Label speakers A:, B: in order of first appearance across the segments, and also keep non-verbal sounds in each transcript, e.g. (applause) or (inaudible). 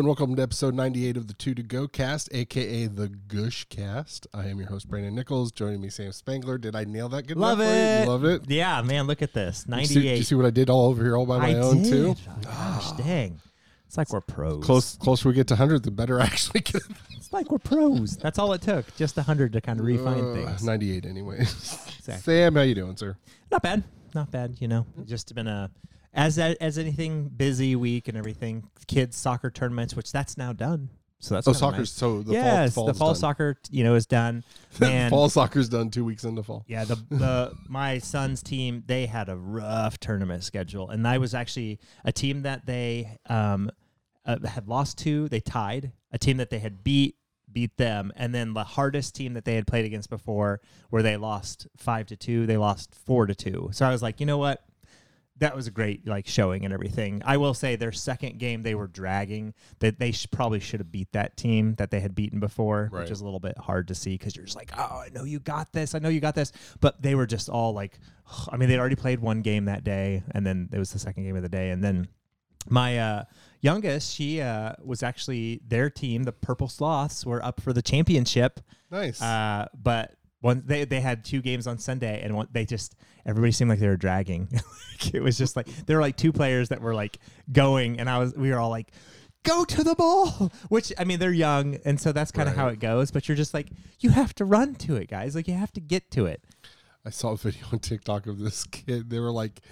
A: And welcome to episode 98 of the Two to Go cast, aka the Gush cast. I am your host, Brandon Nichols. Joining me, Sam Spangler. Did I nail that good
B: Love
A: enough
B: it.
A: Love it?
B: Yeah, man, look at this.
A: Did you, see, did
B: 98.
A: you see what I did all over here all by my
B: I
A: own
B: did.
A: too?
B: Oh, gosh, dang. It's like we're pros.
A: Close closer we get to 100, the better I (laughs) actually get.
B: It's like we're pros. That's all it took. Just 100 to kind of refine
A: Uh,
B: things.
A: 98 anyway.
B: Exactly.
A: Sam, how you doing, sir?
B: Not bad. Not bad, you know. Just been a as as anything busy week and everything. Kids soccer tournaments, which that's now done. So that's
A: Oh, soccer's
B: nice.
A: so the
B: yes,
A: fall,
B: the fall
A: done.
B: soccer, you know, is done. (laughs) Man,
A: fall soccer's done two weeks into fall.
B: Yeah, the the (laughs) my son's team they had a rough tournament schedule, and I was actually a team that they um uh, had lost to. They tied a team that they had beat beat them, and then the hardest team that they had played against before, where they lost five to two, they lost four to two. So I was like, you know what? That was a great like showing and everything. I will say their second game they were dragging. That they sh- probably should have beat that team that they had beaten before,
A: Right.
B: which is a little bit hard to see because you're just like, oh, I know you got this. I know you got this. But they were just all like, I mean, they'd already played one game that day, and then it was the second game of the day, and then my uh, youngest, she uh, was actually their team, the Purple Sloths, were up for the championship.
A: Nice.
B: Uh, but one they they had two games on Sunday, and one, they just everybody seemed like they were dragging. (laughs) It was just like there were like two players that were like going, and I was we were all like. Go to the ball, which I mean, they're young, and so that's kind of how it goes. But you're just like, you have to run to it, guys. Like, you have to get to it.
A: I saw a (laughs) video on TikTok of this kid. They were like,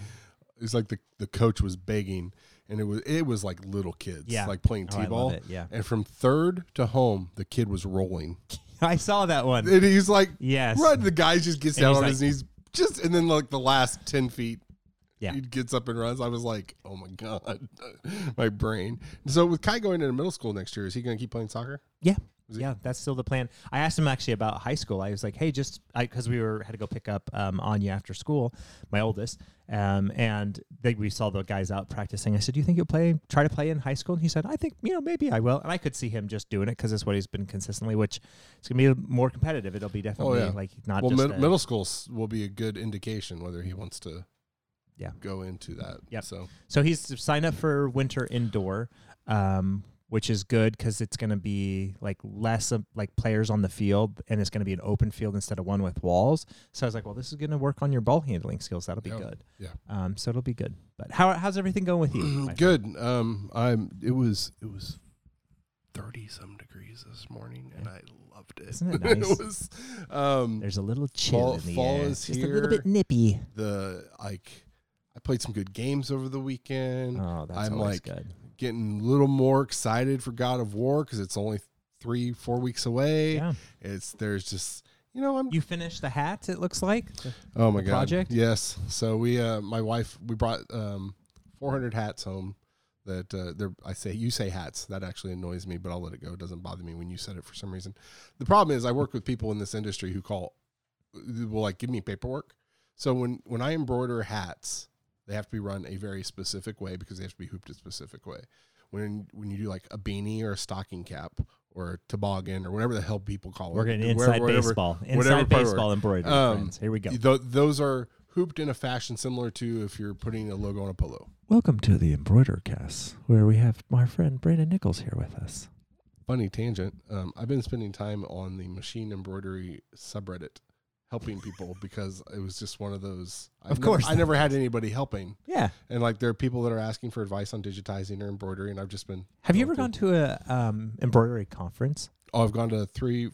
A: it's like the, the coach was begging, and it was it was like little kids,
B: Yeah.
A: like playing
B: Oh,
A: t-ball.
B: it, yeah.
A: And from third to home, the kid was rolling, (laughs)
B: I saw that one.
A: and he's like,
B: Yes.
A: run. The guy just gets
B: And
A: down
B: he's
A: on
B: like-
A: his knees, just and then like the last ten feet.
B: Yeah.
A: He gets up and runs. I was like, "Oh my god, (laughs) my brain." So with Kai going into middle school next year, is he going to keep playing soccer?
B: Yeah.
A: Was it-
B: Yeah, that's still the plan. I asked him actually about high school. I was like, "Hey, just because we were had to go pick up um, Anya after school, my oldest, um, and they, we saw the guys out practicing. I said, "Do you think you'll play? Try to play in high school?" And he said, "I think you know maybe I will." And I could see him just doing it because it's what he's been consistently. Which it's gonna be more competitive. It'll be definitely
A: yeah.
B: like not
A: well,
B: just
A: mid-
B: a-
A: middle school will be a good indication whether he wants to,
B: Yeah.
A: go into that.
B: Yeah.
A: So
B: So he's signed up for winter indoor, um, which is good because it's going to be like less of like players on the field, and it's going to be an open field instead of one with walls. So I was like, well, this is going to work on your ball handling skills. That'll be
A: Yeah.
B: good.
A: Yeah.
B: Um, so it'll be good. But how how's everything going with you? friend?
A: good. Um, I'm. It was. It was thirty some degrees this morning, and I loved it.
B: Isn't it (laughs) nice?
A: it was. Um,
B: There's a little chill
A: Fall-
B: in the
A: fall
B: air.
A: is
B: Just a little bit nippy.
A: the like, I played some good games over the weekend.
B: Oh, that's
A: I'm
B: always
A: like
B: good.
A: Getting a little more excited for God of War because it's only three, four weeks away.
B: Yeah.
A: It's there's just you know I'm
B: You finished the hat. It looks like.
A: Oh my god!
B: project?
A: Yes. So we, uh, my wife, we brought um, 400 hats home. That uh, they're, I say you say hats. That actually annoys me, but I'll let it go. It doesn't bother me when you said it for some reason. The problem is I work with people in this industry who call, will like give me paperwork. So when when I embroider hats, they have to be run a very specific way because they have to be hooped a specific way. When when you do like a beanie or a stocking cap or a toboggan or whatever the hell people call
B: We're
A: it,
B: getting inside
A: whatever-
B: baseball.
A: whatever
B: Inside baseball embroidery.
A: Um.
B: Here we go.
A: Th- those are hooped in a fashion similar to if you're putting a logo on a polo.
B: Welcome to the Embroider Cast, where we have my friend Brandon Nichols here with us.
A: Funny tangent. Um, I've been spending time on the machine embroidery subreddit, helping people because it was just one of those. I've
B: Of
A: never-
B: course.
A: I never had anybody helping,
B: Yeah.
A: and like there are people that are asking for advice on digitizing or embroidery, and I've just been.
B: Have you ever gone to a um, embroidery conference?
A: Oh, I've gone to three,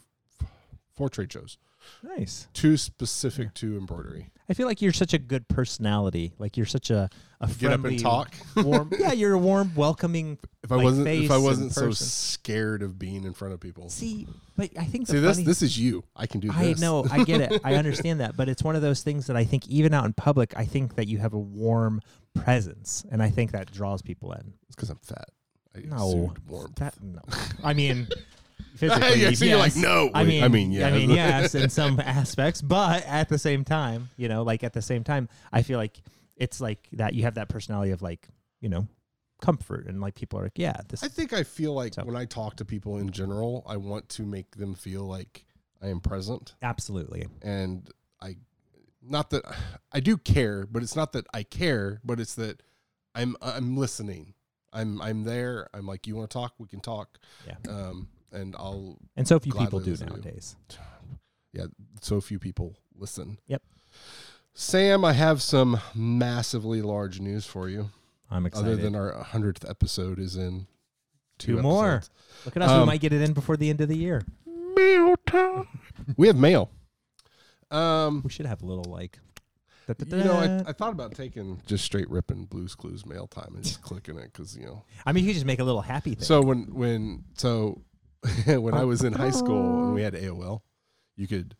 A: four trade shows,
B: Nice.
A: Too specific to embroidery.
B: I feel like you're such a good personality. Like you're such a, a
A: Get up
B: friendly,
A: and talk.
B: warm. yeah, you're a warm, welcoming. (laughs)
A: If I
B: like,
A: wasn't, if I
B: and
A: wasn't so
B: person.
A: scared of being in front of people.
B: See, but I think the
A: See this.
B: funny,
A: This is you. I can do
B: I
A: this.
B: know, I get it, (laughs) I understand that, but it's one of those things that I think even out in public, I think that you have a warm presence, and I think that draws people in.
A: It's because I'm fat. I
B: No,
A: exude warmth.
B: that no. I mean, (laughs) physically, (laughs)
A: yeah, so you're like, no.
B: I
A: Wait,
B: mean,
A: I mean, yeah.
B: I mean, (laughs) yes, in some aspects, but at the same time, you know, like at the same time, I feel like it's like that. You have that personality of like, you know, comfort, and like people are like, yeah, this.
A: I think I feel like
B: So-
A: when I talk to people in general, I want to make them feel like I am present
B: absolutely.
A: and I not that I do care, but it's not that I care, but it's that I'm I'm listening. I'm I'm there. I'm like, you want to talk? We can talk.
B: Yeah.
A: Um, and I'll
B: And so few people do nowadays.
A: yeah. So few people listen.
B: Yep.
A: Sam, I have some massively large news for you.
B: I'm excited.
A: Other than our hundredth episode is in two,
B: Two more. Look at us. we
A: Um,
B: might get it in before the end of the year.
A: Mail time. we have mail. Um,
B: We should have a little like.
A: you know, I, I thought about taking just straight ripping Blues Clues mail time and just clicking it because you know.
B: I mean, you could just make a little happy thing.
A: So when when so (laughs) when I was in high school and we had AOL, you could.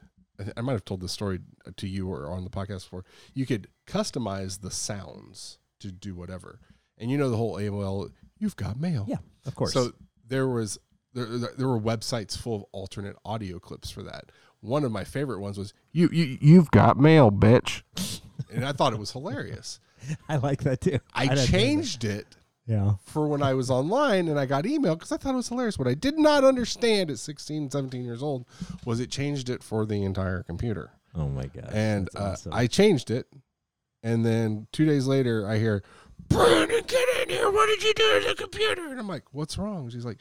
A: I might have told this story to you or on the podcast before. You could customize the sounds to do whatever, and you know the whole AOL. You've got mail.
B: yeah, of course.
A: So there was there, there were websites full of alternate audio clips for that. One of my favorite ones was you you you've got mail, bitch, (laughs) and I thought it was hilarious. (laughs)
B: I like that too.
A: I
B: of
A: changed it.
B: Yeah.
A: for when I was online and I got email because I thought it was hilarious. What I did not understand at 16, 17 years old was it changed it for the entire computer.
B: Oh my god.
A: and uh,
B: awesome.
A: I changed it. And then two days later, I hear, Brandon, get in here. What did you do to the computer? And I'm like, what's wrong? She's like,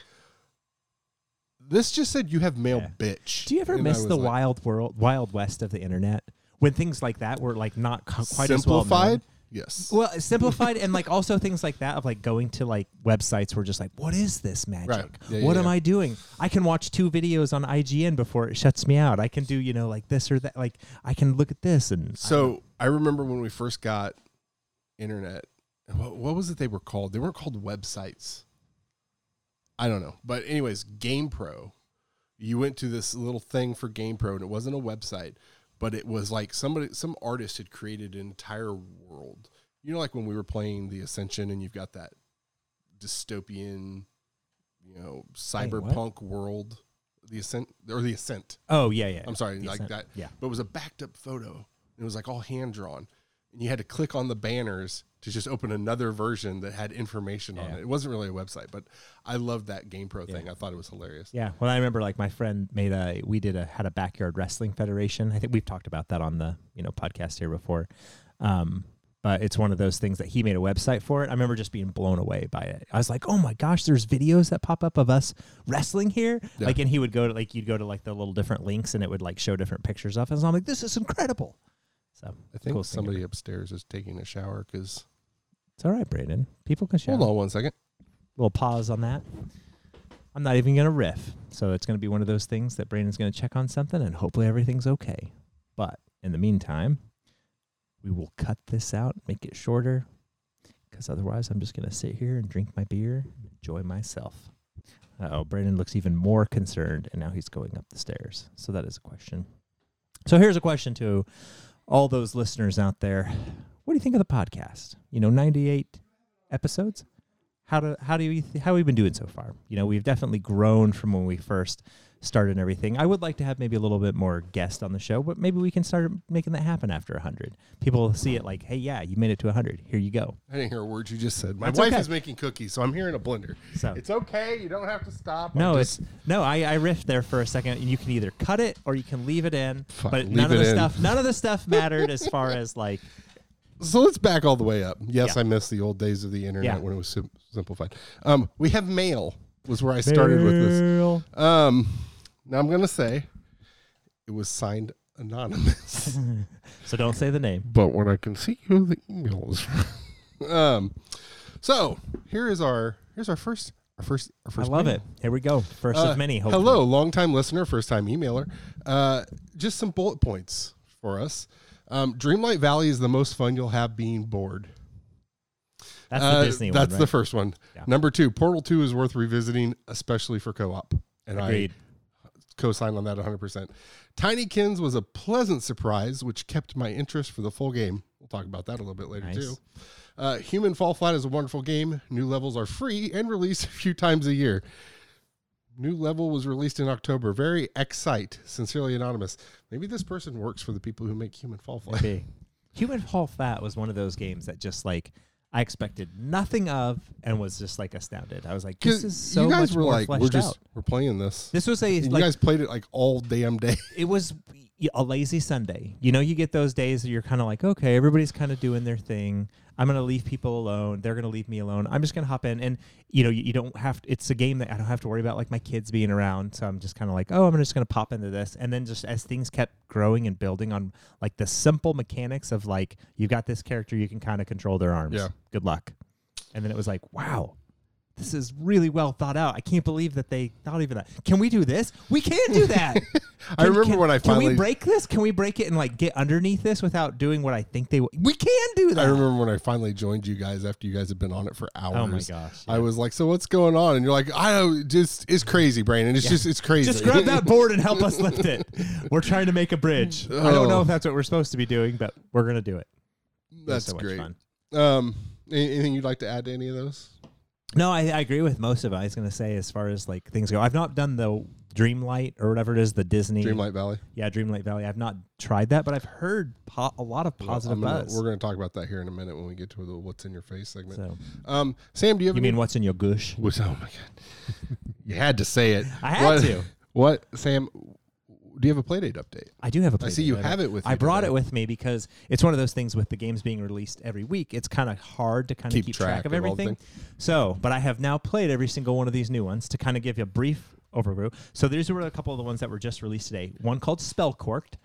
A: this just said you have mail,
B: Yeah.
A: bitch.
B: Do you ever
A: And
B: miss the
A: like,
B: wild world, wild west of the internet when things like that were like not co- quite as well known?
A: Yes.
B: Well, simplified and like also things like that of like going to like websites where just like, what is this magic?
A: Right. Yeah,
B: what
A: yeah,
B: am
A: yeah.
B: I doing? I can watch two videos on IGN before it shuts me out. I can do you know like this or that. Like I can look at this and
A: So I remember when we first got internet. What, what was it they were called? They weren't called websites. I don't know. But anyways, GamePro. You went to this little thing for GamePro, and it wasn't a website, but it was like somebody, some artist had created an entire world. You know, like when we were playing the Ascension, and you've got that dystopian, you know, cyberpunk world, the Ascent or the Ascent.
B: oh yeah yeah.
A: I'm sorry,
B: The
A: like
B: Ascent.
A: that.
B: Yeah.
A: But it was a backed up photo. It was like all hand drawn. And you had to click on the banners to just open another version that had information on
B: Yeah.
A: it. It wasn't really a website, but I loved that GamePro
B: Yeah.
A: thing. I thought it was hilarious.
B: Yeah, well, I remember like my friend made a. We did a had a backyard wrestling federation. I think we've talked about that on the you know podcast here before. Um, but it's one of those things that he made a website for it. I remember just being blown away by it. I was like, oh my gosh, there's videos that pop up of us wrestling here.
A: Yeah.
B: Like, and he would go to like you'd go to like the little different links and it would like show different pictures of us. And I'm like, this is incredible. So
A: I think
B: cool
A: somebody upstairs is taking a shower because.
B: It's all right, Brandon. People can show.
A: Hold on one second.
B: little pause on that. I'm not even going to riff. So it's going to be one of those things that Brandon's going to check on something and hopefully everything's okay. But in the meantime, we will cut this out, make it shorter, because otherwise I'm just going to sit here and drink my beer and enjoy myself. Oh, Brandon looks even more concerned, and now he's going up the stairs. So that is a question. So here's a question to all those listeners out there. What do you think of the podcast? You know, 98 episodes how do how do you th- how have we been doing so far? You know, we've definitely grown from when we first started and everything. I would like to have maybe a little bit more guests on the show, but maybe we can start making that happen after 100. People see it like, "Hey, yeah, you made it to 100. Here you go."
A: I didn't hear a word you just said. My
B: That's
A: wife
B: okay.
A: is making cookies, so I'm here in a blender.
B: So
A: It's okay. You don't have to stop.
B: No,
A: just-
B: it's no. I, I riffed there for a second, and you can either cut it or you can leave it in.
A: Fine,
B: but none of the
A: in.
B: stuff, none of the stuff (laughs) mattered as far as like
A: So let's back all the way up. Yes,
B: Yeah.
A: I miss the old days of the internet
B: Yeah.
A: when it was sim- simplified. Um, we have mail was where I started with this. Um, now I'm gonna say it was signed anonymous, (laughs)
B: So don't say the name.
A: but when I can see who the email is from. um, so here is our here's our first our first our first I
B: love
A: mail.
B: it. Here we go. First
A: Uh,
B: of many. Hopefully.
A: Hello, longtime listener, first time emailer. Uh, just some bullet points for us. Um, Dreamlight Valley is the most fun you'll have being bored.
B: That's
A: Uh,
B: the Disney
A: That's
B: one.
A: the
B: right?
A: first one.
B: Yeah.
A: Number two, Portal Two is worth revisiting, especially for co-op, and
B: Agreed.
A: I co-sign on that 100. percent Tinykins was a pleasant surprise, which kept my interest for the full game. We'll talk about that a little bit later
B: Nice.
A: too. Uh, Human Fall Flat is a wonderful game. New levels are free and released (laughs) a few times a year. New level was released in October. Very excite. Sincerely anonymous. Maybe this person works for the people who make Human Fall Flat.
B: Maybe. Human Fall Flat was one of those games that just like I expected nothing of and was just like astounded. I was like, this is so
A: you guys
B: much
A: were
B: more
A: like,
B: fleshed
A: we're just
B: out.
A: we're playing this.
B: This was a like
A: you guys played it like all damn day.
B: it was a lazy Sunday. You know, you get those days that you're kind of like, okay, everybody's kind of doing their thing. I'm gonna leave people alone. They're gonna leave me alone. I'm just gonna hop in, and you know, you, you don't have. it's a game that I don't have to worry about like my kids being around. So I'm just kind of like, oh, I'm just gonna pop into this, and then just as things kept growing and building on like the simple mechanics of like you've got this character, you can kind of control their arms.
A: Yeah.
B: Good luck. And then it was like, wow, this is really well thought out. I can't believe that they thought even that. Can we do this? We can't do that. (laughs)
A: I
B: Can-
A: remember
B: can-
A: when I finally.
B: Can we break this? Can we break it and like get underneath this without doing what I think they? W- we can do that.
A: I remember when I finally joined you guys after you guys had been on it for hours.
B: Oh my gosh!
A: I was like, "So what's going on?" And you're like, "I know, just it's crazy, Brandon. It's
B: Yeah.
A: just it's crazy."
B: Just grab that board and help us lift it. (laughs) We're trying to make a bridge. I don't know
A: Oh.
B: if that's what we're supposed to be doing, but we're gonna do it. It
A: That's
B: so
A: great.
B: fun.
A: Um, anything you'd like to add to any of those?
B: No, I, I agree with most of it. I was gonna say as far as like things go, I've not done the Dreamlight or whatever it is, the Disney.
A: Dreamlight Valley.
B: Yeah, Dreamlight Valley. I've not tried that, but I've heard po- a lot of positive
A: I'm gonna-
B: buzz.
A: We're going to talk about that here in a minute when we get to the "What's in Your Face" segment.
B: so,
A: Um, Sam, do you have
B: you
A: any?
B: mean what's in your gush?
A: What's- oh my god, you had to say it.
B: I had
A: what,
B: to. (laughs)
A: What, Sam? Do you have a playdate update?
B: I do have a.
A: I see you
B: Playdate.
A: have it with.
B: Me.
A: I
B: brought
A: today.
B: it with me because it's one of those things with the games being released every week. It's kind of hard to kind of
A: Keep
B: keep,
A: track
B: track, of
A: of
B: everything. So, but I have now played every single one of these new ones to kind of give you a brief overview. So, these were a couple of the ones that were just released today. One called Spellcorked,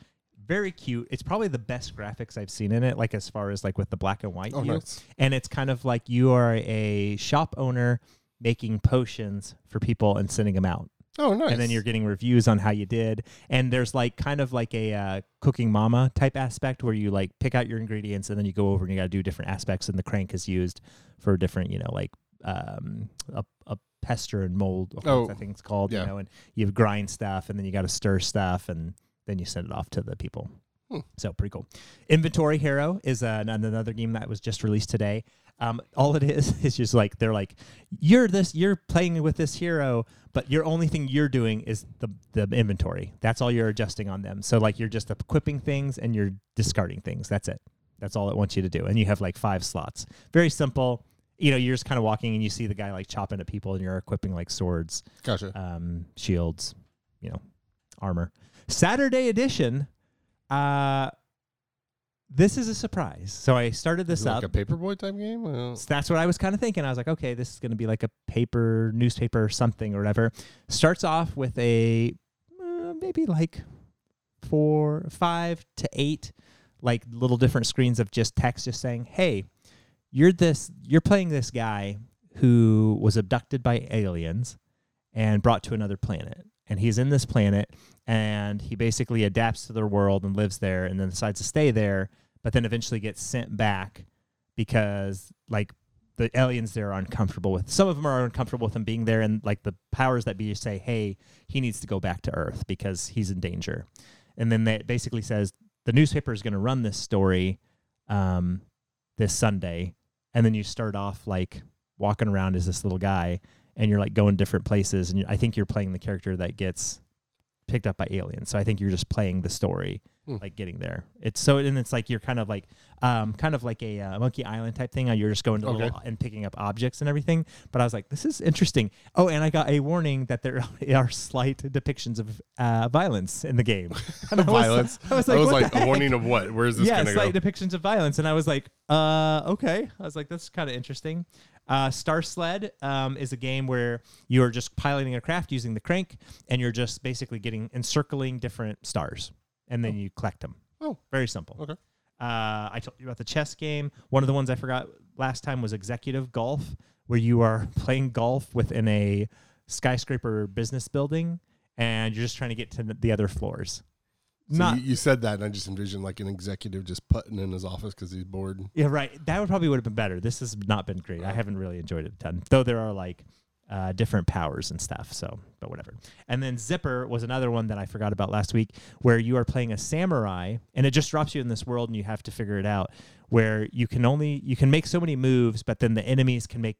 B: very cute. It's probably the best graphics I've seen in it, like as far as like with the black and white
A: Oh,
B: view.
A: nice.
B: And it's kind of like you are a shop owner making potions for people and sending them out
A: Oh, nice.
B: and then you're getting reviews on how you did and there's like kind of like a uh, cooking mama type aspect where you like pick out your ingredients and then you go over and you got to do different aspects and the crank is used for different you know like um a, a pestle and mold
A: oh, I
B: think it's called
A: yeah.
B: you know and you grind stuff and then you got to stir stuff and then you send it off to the people
A: Hmm.
B: so pretty cool inventory hero is uh, another game that was just released today um, all it is (laughs) is just like they're like you're this you're playing with this hero but your only thing you're doing is the the inventory. That's all you're adjusting on them. So like you're just equipping things and you're discarding things. That's it. That's all it wants you to do. And you have like five slots. Very simple. You know you're just kind of walking and you see the guy like chopping at people and you're equipping like swords
A: gotcha.
B: um, shields you know armor. Saturday edition uh this is a surprise so i started this up
A: like a paperboy type game. Well,
B: so that's what I was kind of thinking. I was like, okay, this is going to be like a paper, newspaper, or something or whatever. Starts off with a uh, maybe like four, five to eight, like little different screens of just text, just saying, hey, you're this, you're playing this guy who was abducted by aliens and brought to another planet. And he's in this planet and he basically adapts to their world and lives there and then decides to stay there, but then eventually gets sent back because like the aliens there are uncomfortable with some of them are uncomfortable with him being there and like the powers that be say hey he needs to go back to earth because he's in danger. And then that basically says the newspaper is going to run this story um, this sunday. And then you start off like walking around as this little guy and you're like going different places and i think you're playing the character that gets picked up by aliens so i think you're just playing the story
A: Hmm.
B: like getting there it's so and it's like you're kind of like um, kind of like a uh, Monkey Island type thing. You're just going to
A: Okay.
B: little and picking up objects and everything. But I was like, this is interesting. Oh, and I got a warning that there (laughs) are slight depictions of uh, violence in the game. And (laughs) (laughs) I was-
A: Violence?
B: I was
A: I
B: like,
A: was like, a warning of what? Where's this
B: yeah,
A: gonna go?
B: slight depictions of violence, and I was like, uh, okay. I was like, that's kind of interesting. Uh, Star Sled um, is a game where you are just piloting a craft using the crank, and you're just basically getting encircling different stars, and then you collect them.
A: Oh.
B: very simple.
A: Okay.
B: Uh, I told you about the chess game. One of the ones I forgot last time was executive golf, where you are (laughs) playing golf within a skyscraper business building, and you're just trying to get to the other floors.
A: So
B: Not
A: you, you said that, and I just envisioned like an executive just putting in his office because he's bored.
B: Yeah, right. That would probably would have been better. This has not been great. I haven't really enjoyed it a ton, though there are like uh, different powers and stuff. So, but whatever. And then Zipper was another one that I forgot about last week, where you are playing a samurai, and it just drops you in this world, and you have to figure it out. Where you can only you can make so many moves, but then the enemies can make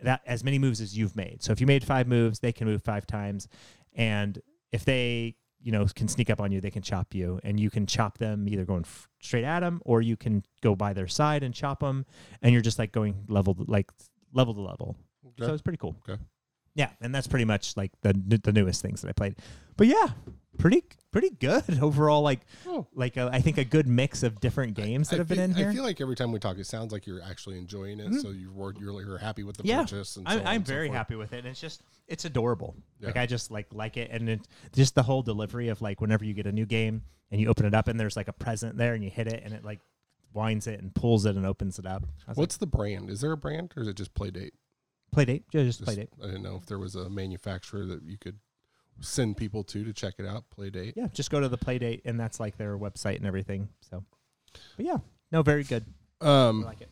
B: that as many moves as you've made. So if you made five moves, they can move five times, and if they you know can sneak up on you, they can chop you, and you can chop them either going f- straight at them or you can go by their side and chop them, and you're just like going level like level to level. So it's pretty cool. Yeah, and that's pretty much like the the newest things that I played. But yeah, pretty pretty good (laughs) overall. Like
A: Oh.
B: like a, I think a good mix of different games that
A: I
B: have been
A: feel,
B: in here.
A: I feel like every time we talk, it sounds like you're actually enjoying it. Mm-hmm. So you're you're, you're happy with the
B: yeah,
A: purchase. And so
B: I'm,
A: on
B: I'm
A: and so
B: very
A: forth.
B: happy with it. And it's just it's adorable. Like I just like like it, and it, just the whole delivery of like whenever you get a new game and you open it up and there's like a present there and you hit it and it like winds it and pulls it and opens it up. I was like,
A: What's the brand? Is there a brand or is it just Playdate?
B: Playdate? Yeah, just,
A: Just-
B: Playdate.
A: I didn't know if there was a manufacturer that you could send people to to check it out. Playdate.
B: Yeah, just go to the Playdate and that's like their website and everything. So, but yeah, no, very good. I
A: Um,
B: like it.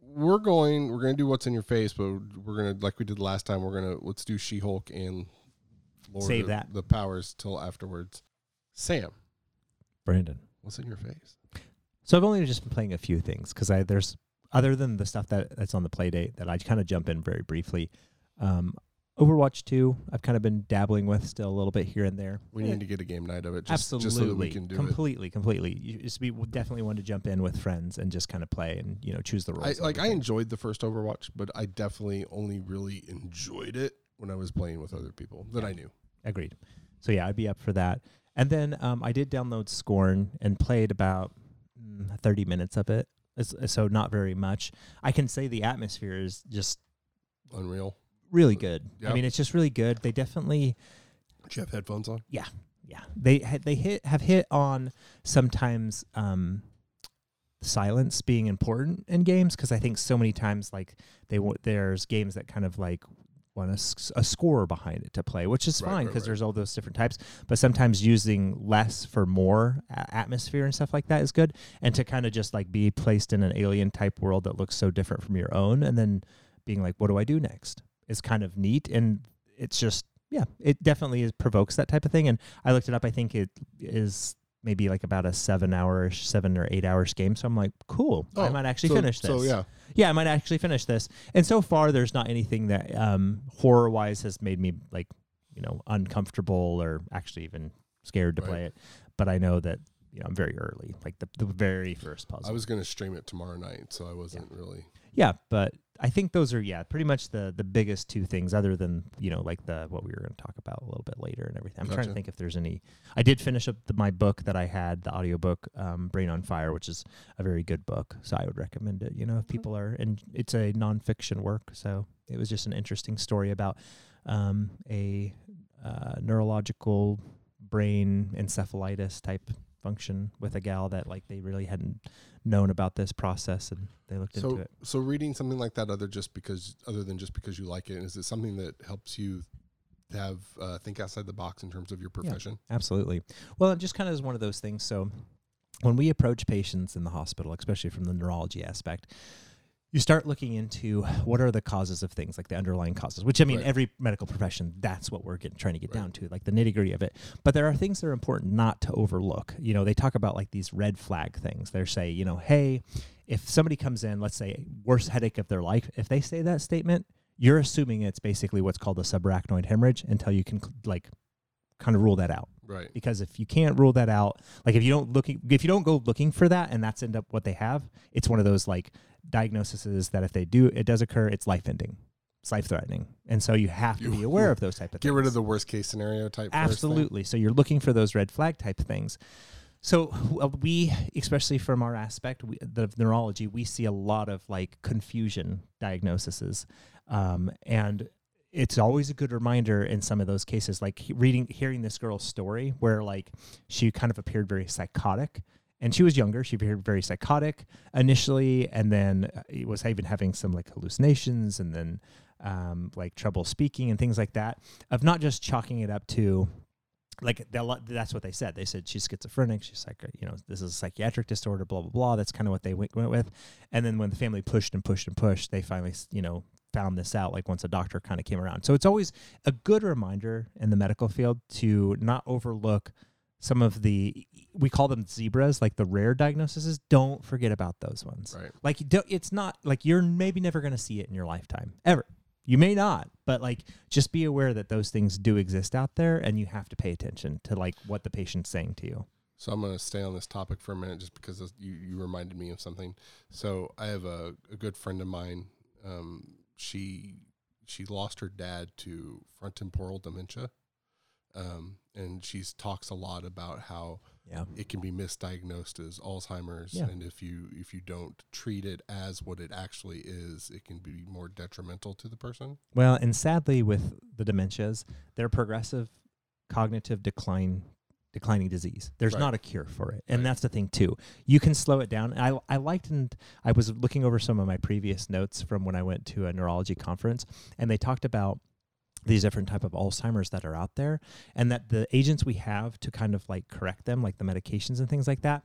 A: we're going. We're gonna do what's in your face, but we're gonna like we did last time. We're gonna let's do She Hulk and Lord
B: Save
A: of
B: that.
A: the powers till afterwards. Sam,
B: Brandon.
A: what's in your face?
B: So I've only just been playing a few things because I there's other than the stuff that that's on the play date that I kind of jump in very briefly. Um, Overwatch 2, I've kind of been dabbling with still a little bit here and there.
A: We
B: Yeah,
A: need to get a game night of it. Just,
B: absolutely,
A: just so that we can do it.
B: completely, completely. You just be definitely want to jump in with friends and just kind of play and you know choose the roles.
A: I like I enjoyed the first Overwatch, but I definitely only really enjoyed it when I was playing with other people that I knew.
B: Agreed. So yeah, I'd be up for that. And then um, I did download Scorn and played about mm, 30 minutes of it. So not very much. I can say the atmosphere is just
A: Unreal.
B: really good. I mean, it's just really good. They definitely,
A: Do you have headphones on?
B: Yeah, yeah, they ha- they hit have hit on sometimes um, silence being important in games because I think so many times like they w- there's games that kind of like want a, a score behind it to play, which is
A: Right,
B: fine because
A: right.
B: there's all those different types. But sometimes using less for more atmosphere and stuff like that is good, and to kind of just like be placed in an alien type world that looks so different from your own, and then being like, what do I do next? Is kind of neat, and it's just yeah, it definitely is, provokes that type of thing. And I looked it up. I think it is maybe like about a seven hours, seven or eight hours game. So I'm like, cool.
A: oh, I
B: might actually
A: so,
B: finish this.
A: So yeah,
B: Yeah, I might actually finish this. And so far, there's not anything that um, horror wise has made me like, you know, uncomfortable or actually even scared to
A: Right.
B: play it. But I know that you know I'm very early, like the the very first puzzle.
A: I was gonna stream it tomorrow night, so I wasn't really.
B: Yeah, but I think those are yeah pretty much the the biggest two things, other than you know like the what we were going to talk about a little bit later and everything. I'm trying to think if there's any. I did finish up the, my book that I had, the audiobook, um, Brain on Fire, which is a very good book. So I would recommend it. You know, if people are and it's a nonfiction work, so it was just an interesting story about um, a uh, neurological brain encephalitis type function with a gal that like they really hadn't known about this process and they looked into
A: So
B: it.
A: so reading something like that, other just because other than just because you like it, is it something that helps you have uh, think outside the box in terms of your profession?
B: Absolutely. Well, it just kind of is one of those things. So, when we approach patients in the hospital, especially from the neurology aspect, you start looking into what are the causes of things, like the underlying causes. Which I mean,
A: Right.
B: every medical profession, that's what we're getting trying to get
A: Right.
B: down to, like the nitty gritty of it. But there are things that are important not to overlook. You know, they talk about like these red flag things. They say, you know, hey, if somebody comes in, let's say worst headache of their life, if they say that statement, you're assuming it's basically what's called a subarachnoid hemorrhage until you can like kind of rule that out
A: Right.
B: because if you can't rule that out like if you don't look if you don't go looking for that and that's end up what they have it's one of those like diagnoses that if they do it does occur it's life ending it's life threatening and so you have to be aware of those type of
A: Get
B: things
A: rid of the worst case scenario type.
B: Absolutely. So you're looking for those red flag type things. So we, especially from our aspect, we, the neurology, we see a lot of like confusion diagnoses, um, and it's always a good reminder in some of those cases, like reading, hearing this girl's story, where like she kind of appeared very psychotic. And she was younger. She appeared very psychotic initially, and then uh, was even having some like hallucinations, and then um, like trouble speaking and things like that. Of not just chalking it up to like that's what they said. They said she's schizophrenic. She's like, you know, this is a psychiatric disorder. Blah blah blah. That's kind of what they went, went with. And then when the family pushed and pushed and pushed, they finally, you know, found this out. Like once a doctor kind of came around. So it's always a good reminder in the medical field to not overlook some of the we call them zebras, like the rare diagnoses. Don't forget about those ones.
A: Right.
B: Like it's not like you're maybe never going to see it in your lifetime ever. You may not, but like just be aware that those things do exist out there and you have to pay attention to like what the patient's saying to you.
A: So I'm going to stay on this topic for a minute just because you, you reminded me of something. So I have a, a good friend of mine. Um, she she lost her dad to frontotemporal dementia, um, and she talks a lot about how
B: Yeah.
A: it can be misdiagnosed as Alzheimer's,
B: Yeah.
A: and if you if you don't treat it as what it actually is, it can be more detrimental to the person.
B: Well, and sadly, with the dementias, they're progressive cognitive decline, declining disease. There's
A: Right.
B: not a cure for it, and
A: Right.
B: that's the thing too. You can slow it down. I I liked and I was looking over some of my previous notes from when I went to a neurology conference, and they talked about these different type of Alzheimer's that are out there, and that the agents we have to kind of like correct them, like the medications and things like that,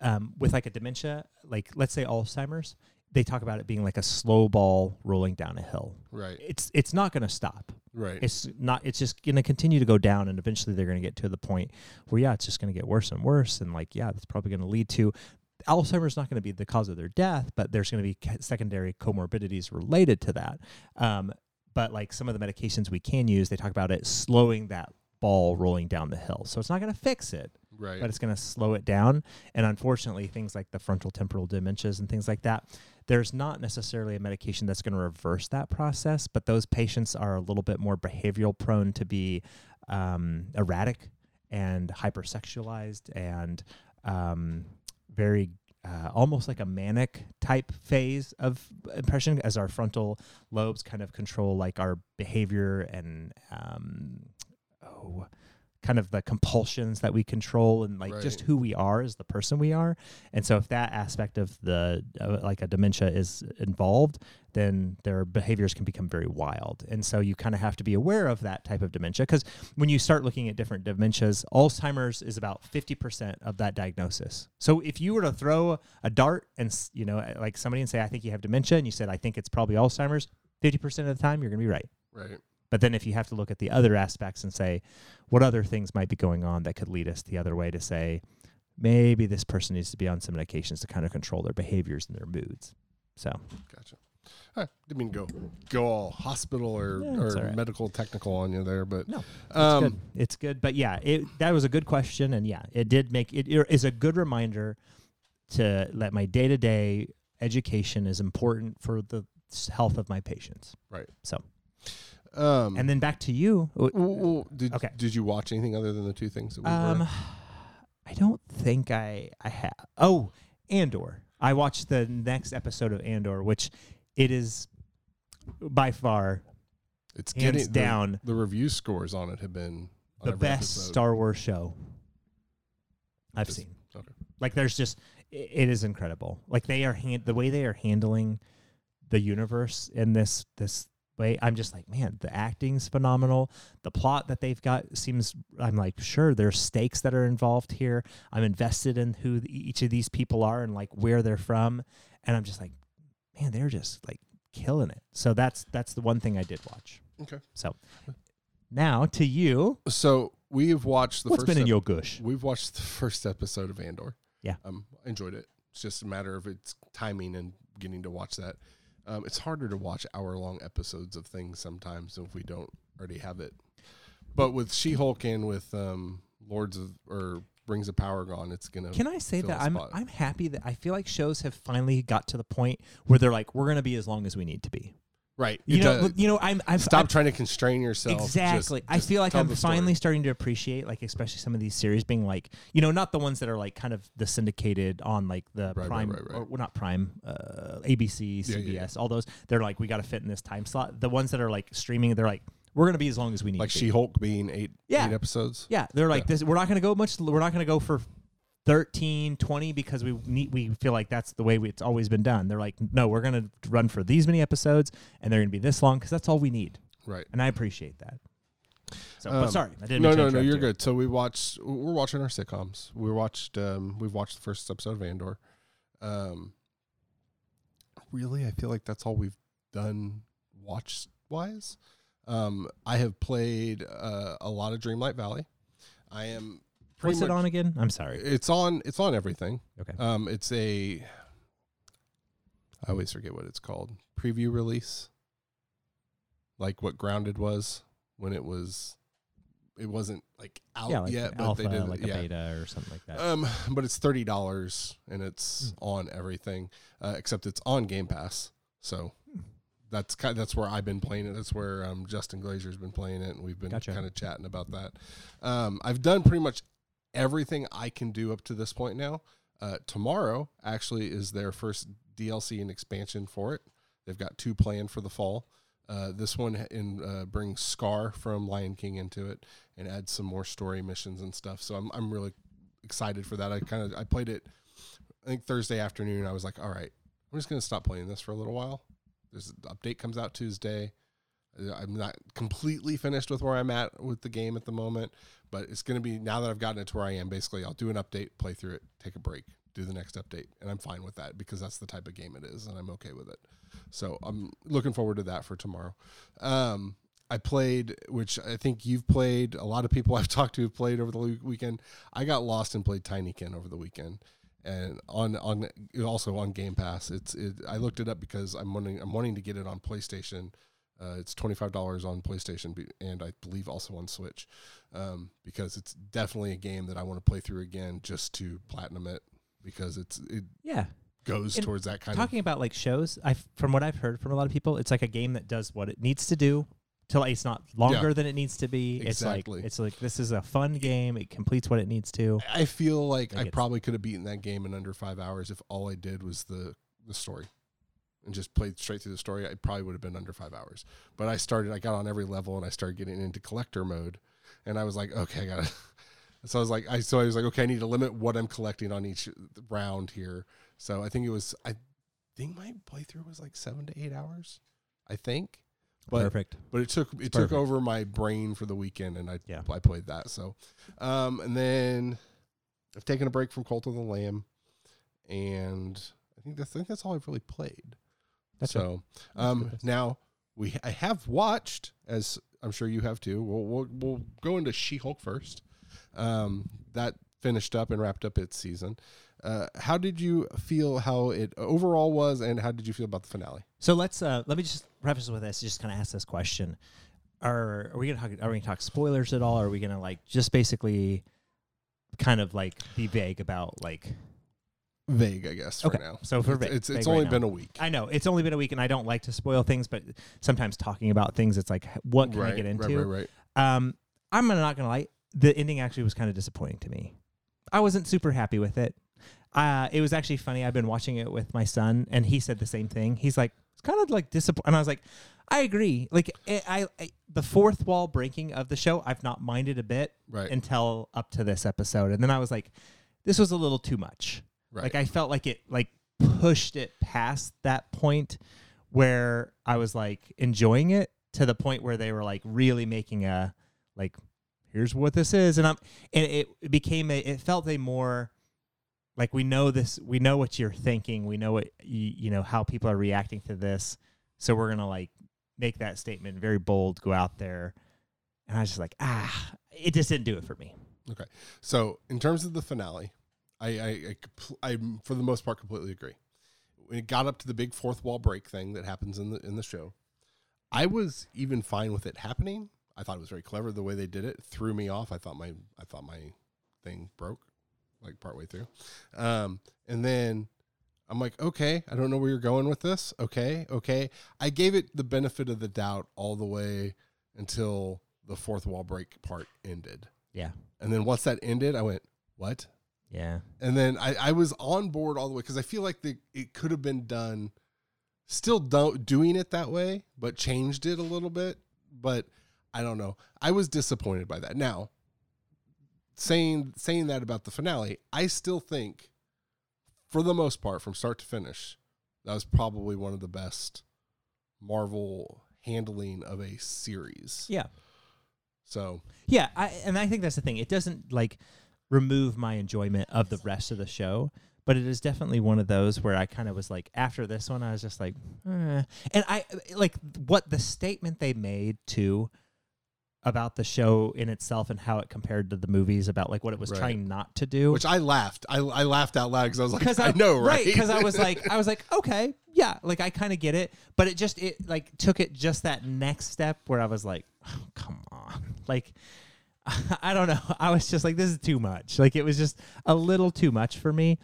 B: um, with like a dementia, like let's say Alzheimer's, they talk about it being like a slow ball rolling down a hill.
A: Right.
B: It's it's not going to stop.
A: Right.
B: It's not. It's just going to continue to go down, and eventually they're going to get to the point where yeah, it's just going to get worse and worse, and like yeah, that's probably going to lead to Alzheimer's. Not going to be the cause of their death, but there's going to be secondary comorbidities related to that. Um, but like some of the medications we can use, they talk about it slowing that ball rolling down the hill. So it's not going to fix it,
A: right.
B: but it's going to slow it down. And unfortunately, things like the frontal temporal dementias and things like that, there's not necessarily a medication that's going to reverse that process, but those patients are a little bit more behavioral prone to be um, erratic and hypersexualized and um, very uh, almost like a manic type phase of impression as our frontal lobes kind of control like our behavior and um, oh kind of the compulsions that we control and like just who we are as the person we are. And so if that aspect of the uh, like a dementia is involved then their behaviors can become very wild. And so you kind of have to be aware of that type of dementia because when you start looking at different dementias alzheimer's is about 50% of that diagnosis. So if you were to throw a dart and you know like somebody and say i think you have dementia and you said i think it's probably alzheimer's 50% of the time you're going to be right.
A: Right.
B: But then if you have to look at the other aspects and say, what other things might be going on that could lead us the other way to say, maybe this person needs to be on some medications to kind of control their behaviors and their moods. So
A: Gotcha. I didn't mean to go go all hospital or,
B: Yeah,
A: or
B: right.
A: medical technical on you there, but
B: No, it's
A: um,
B: good. It's good. But yeah, it that was a good question, and yeah, it did make it, it is a good reminder to let my day to day education is important for the health of my patients.
A: Right.
B: So
A: um,
B: and then back to you.
A: w- w- did
B: Okay.
A: did you watch anything other than the two things that we
B: Um,
A: were?
B: I don't think I I have. Oh, Andor. I watched the next episode of Andor, which it is by far
A: It's
B: hands
A: getting
B: down
A: The, review scores on it have been
B: the best
A: episode.
B: Star Wars show I've
A: Just-
B: seen.
A: okay.
B: Like, there's just i- it is incredible. Like they are hand the way they are handling the universe in this this way. I'm just like, man, the acting's phenomenal. The plot that they've got seems. I'm like, sure, there's stakes that are involved here. I'm invested in who the, each of these people are and like where they're from, and I'm just like, man, they're just like killing it. So that's that's the one thing I did watch.
A: Okay.
B: So now to you,
A: So we have watched the
B: what's
A: first.
B: been in
A: ep-
B: your gush?
A: We've watched the first episode of Andor.
B: Yeah.
A: um, I enjoyed it. It's just a matter of its timing and getting to watch that. Um, it's harder to watch hour long episodes of things sometimes if we don't already have it. But with She Hulk and with um, Lords of or Rings of Power gone, it's gonna.
B: Can I say that I'm. I'm happy that I feel like shows have finally got to the point where they're like we're gonna be as long as we need to be.
A: Right.
B: You
A: It
B: know, look, you know, I'm I'm
A: stop
B: I'm-
A: trying to constrain yourself. Just-
B: exactly. I feel like I'm finally starting to appreciate like especially some of these series being like you know not the ones that are like kind of the syndicated on like the
A: Right,
B: Prime
A: right, right.
B: or well, not Prime, uh, ABC, CBS,
A: yeah, yeah.
B: all those. They're like we got to fit in this time slot. The ones that are like streaming, they're like we're gonna be as long as we need.
A: like. She Hulk being eight
B: Yeah.
A: eight episodes.
B: Yeah, they're like
A: Yeah.
B: this. We're not going to go much. We're not going to go for 13, 20 because we need. We feel like that's the way we, it's always been done. They're like, no, we're going to run for these many episodes, and they're going to be this long because that's all we need,
A: Right.
B: and I appreciate that. So,
A: Um,
B: but sorry, I didn't.
A: No, no, no. You're
B: you.
A: good. So we watched. We're watching our sitcoms. We watched. Um, we've watched the first episode of Andor. Um, really, I feel like that's all we've done watch wise. Um, I have played uh, a lot of Dreamlight Valley. I am. Pretty
B: What's it on again? I'm sorry.
A: It's on. It's on everything.
B: Okay.
A: Um, it's a. I always forget what it's called. Preview release. Like what Grounded was when it was. It wasn't like out
B: yeah, like
A: yet, but
B: alpha,
A: they did.
B: like
A: yeah.
B: a beta or something like that.
A: Um, but it's thirty dollars and it's
B: Hmm.
A: on everything, uh, except it's on Game Pass. So that's kind that's where I've been playing it. That's where um, Justin Glazier's been playing it, and we've been
B: Gotcha.
A: kind of chatting about that. Um, I've done pretty much everything I can do up to this point now. Uh, tomorrow actually is their first DLC and expansion for it. They've got two planned for the fall. Uh, this one in uh, brings Scar from Lion King into it and adds some more story missions and stuff. So I'm I'm really excited for that. I kind of I played it I think Thursday afternoon. I was like, all right, I'm just gonna stop playing this for a little while. There's an update comes out Tuesday. I'm not completely finished with where I'm at with the game at the moment, but it's going to be now that I've gotten it to where I am. Basically, I'll do an update, play through it, take a break, do the next update, and I'm fine with that because that's the type of game it is, and I'm okay with it. So I'm looking forward to that for tomorrow. Um, I played, which I think you've played. A lot of people (laughs) I've talked to have played over the weekend. I got lost and played Tinykin over the weekend, and on on also on Game Pass. It's it, I looked it up because I'm wanting I'm wanting to get it on PlayStation. Uh, it's twenty five dollars on PlayStation and I believe also on Switch, um, because it's definitely a game that I want to play through again just to platinum it because it's it
B: Yeah.
A: goes
B: And
A: towards that kind of thing.
B: Talking about like shows, I from what I've heard from a lot of people, it's like a game that does what it needs to do. Till it's not longer than it needs to be.
A: Exactly.
B: It's like it's like this is a fun game. It completes what it needs to.
A: I feel like
B: Like
A: I probably could have beaten that game in under five hours if all I did was the the story. And just played straight through the story, I probably would have been under five hours. But I started, I got on every level, and I started getting into collector mode, and I was like, okay, I gotta. (laughs) So I was like, I so I was like, okay, I need to limit what I'm collecting on each round here. So I think it was, I think my playthrough was like seven to eight hours, I think. But
B: Perfect.
A: but it took it
B: It's
A: took
B: perfect.
A: over my brain for the weekend, and I
B: Yeah.
A: I played that. So, um, and then I've taken a break from Cult of the Lamb, and I think that's I think that's all I've really played.
B: That's
A: so, um, now we I have watched, as I'm sure you have too. We'll we'll, we'll go into She Hulk first. Um, that finished up and wrapped up its season. Uh, how did you feel? How it overall was, and how did you feel about the finale?
B: So let's uh let me just preface with this. Just kind of ask this question: Are are we gonna talk? Are we gonna talk spoilers at all? Or are we gonna like just basically kind of like be vague about like?
A: Vague, I guess, for
B: Okay,
A: now.
B: so for
A: it's
B: vague-
A: it's, only
B: right now.
A: been a week.
B: I know it's only been a week, and I don't like to spoil things, but sometimes talking about things, it's like, what can I get into?
A: Right, right, right.
B: Um, I'm not gonna lie. The ending actually was kind of disappointing to me. I wasn't super happy with it. Uh, it was actually funny. I've been watching it with my son, and he said the same thing. He's like, it's kind of like disappointing. And I was like, I agree. Like, it, I, I the fourth wall breaking of the show, I've not minded a bit
A: Right.
B: until up to this episode, and then I was like, this was a little too much.
A: Right.
B: Like I felt like it like pushed it past that point where I was like enjoying it to the point where they were like really making a like here's what this is. And I'm and it, it became a it felt a more like we know this we know what you're thinking. We know what you, you know how people are reacting to this. So we're gonna like make that statement very bold go out there. And I was just like ah it just didn't do it for me. Okay.
A: So, in terms of the finale, I, I, I, for the most part, completely agree. When it got up to the big fourth wall break thing that happens in the in the show, I was even fine with it happening. I thought it was very clever the way they did it. It threw me off. I thought my I thought my thing broke, like partway through, um, and then I'm like, okay, I don't know where you're going with this. Okay, okay. I gave it the benefit of the doubt all the way until the fourth wall break part ended.
B: yeah
A: And then once that ended, I went, what?
B: Yeah
A: And then I, I was on board all the way because I feel like the, it could have been done, still do, doing it that way, but changed it a little bit. But I don't know. I was disappointed by that. Now, saying saying that about the finale, I still think, for the most part, from start to finish, that was probably one of the best Marvel handling of a series.
B: yeah
A: So
B: Yeah, I, and I think that's the thing. It doesn't like remove my enjoyment of the rest of the show, but it is definitely one of those where I kind of was like, after this one, I was just like, eh. and I like what the statement they made too about the show in itself and how it compared to the movies about like what it was
A: Right.
B: trying not to do.
A: which I laughed. I, I laughed out loud because I was like,
B: because
A: I, know, right?
B: Because I was like, (laughs) I was like, okay, yeah, like I kind of get it, but it just it like took it just that next step where I was like, oh, come on, like (laughs) I don't know, (laughs) I was just like, this is too much. Like it was just a little too much for me.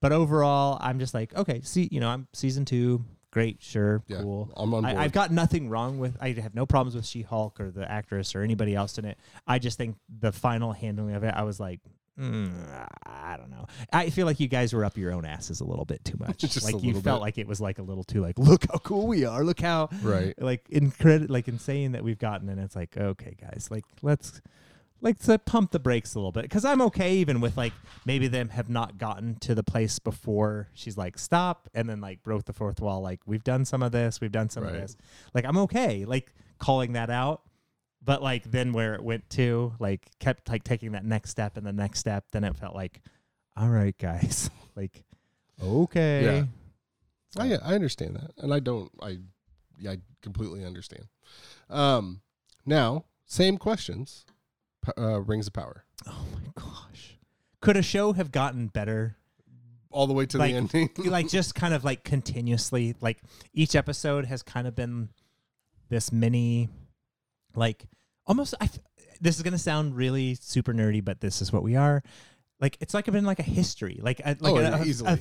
B: But overall, I'm just like, okay, see, you know, I'm season two, great, sure,
A: Yeah,
B: cool.
A: I'm on board.
B: I, I've got nothing wrong with. I have no problems with She Hulk or the actress or anybody else in it. I just think the final handling of it, I was like, mm, I don't know. I feel like you guys were up your own asses a little bit too (laughs) much. Like you felt
A: bit.
B: like it was like a little too like, look how cool we are. Look how
A: right.
B: like incredible, like insane that we've gotten. And it's like, okay, guys, like let's like to pump the brakes a little bit because I'm okay even with like maybe them have not gotten to the place before she's like stop and then like broke the fourth wall like we've done some of this we've done some
A: Right.
B: of this like I'm okay like calling that out but like then where it went to like kept like taking that next step and the next step then it felt like all right guys (laughs) like okay
A: Yeah.
B: So-
A: I I understand that, and I don't. I yeah, I completely understand. Um, now same questions. Uh, Rings of Power,
B: oh my gosh could a show have gotten better
A: all the way to
B: Like,
A: the ending. (laughs)
B: like just kind of like continuously like each episode has kind of been this mini like almost I f- this is going to sound really super nerdy but this is what we are like it's like been like a history like a, like
A: oh,
B: a,
A: easily.
B: a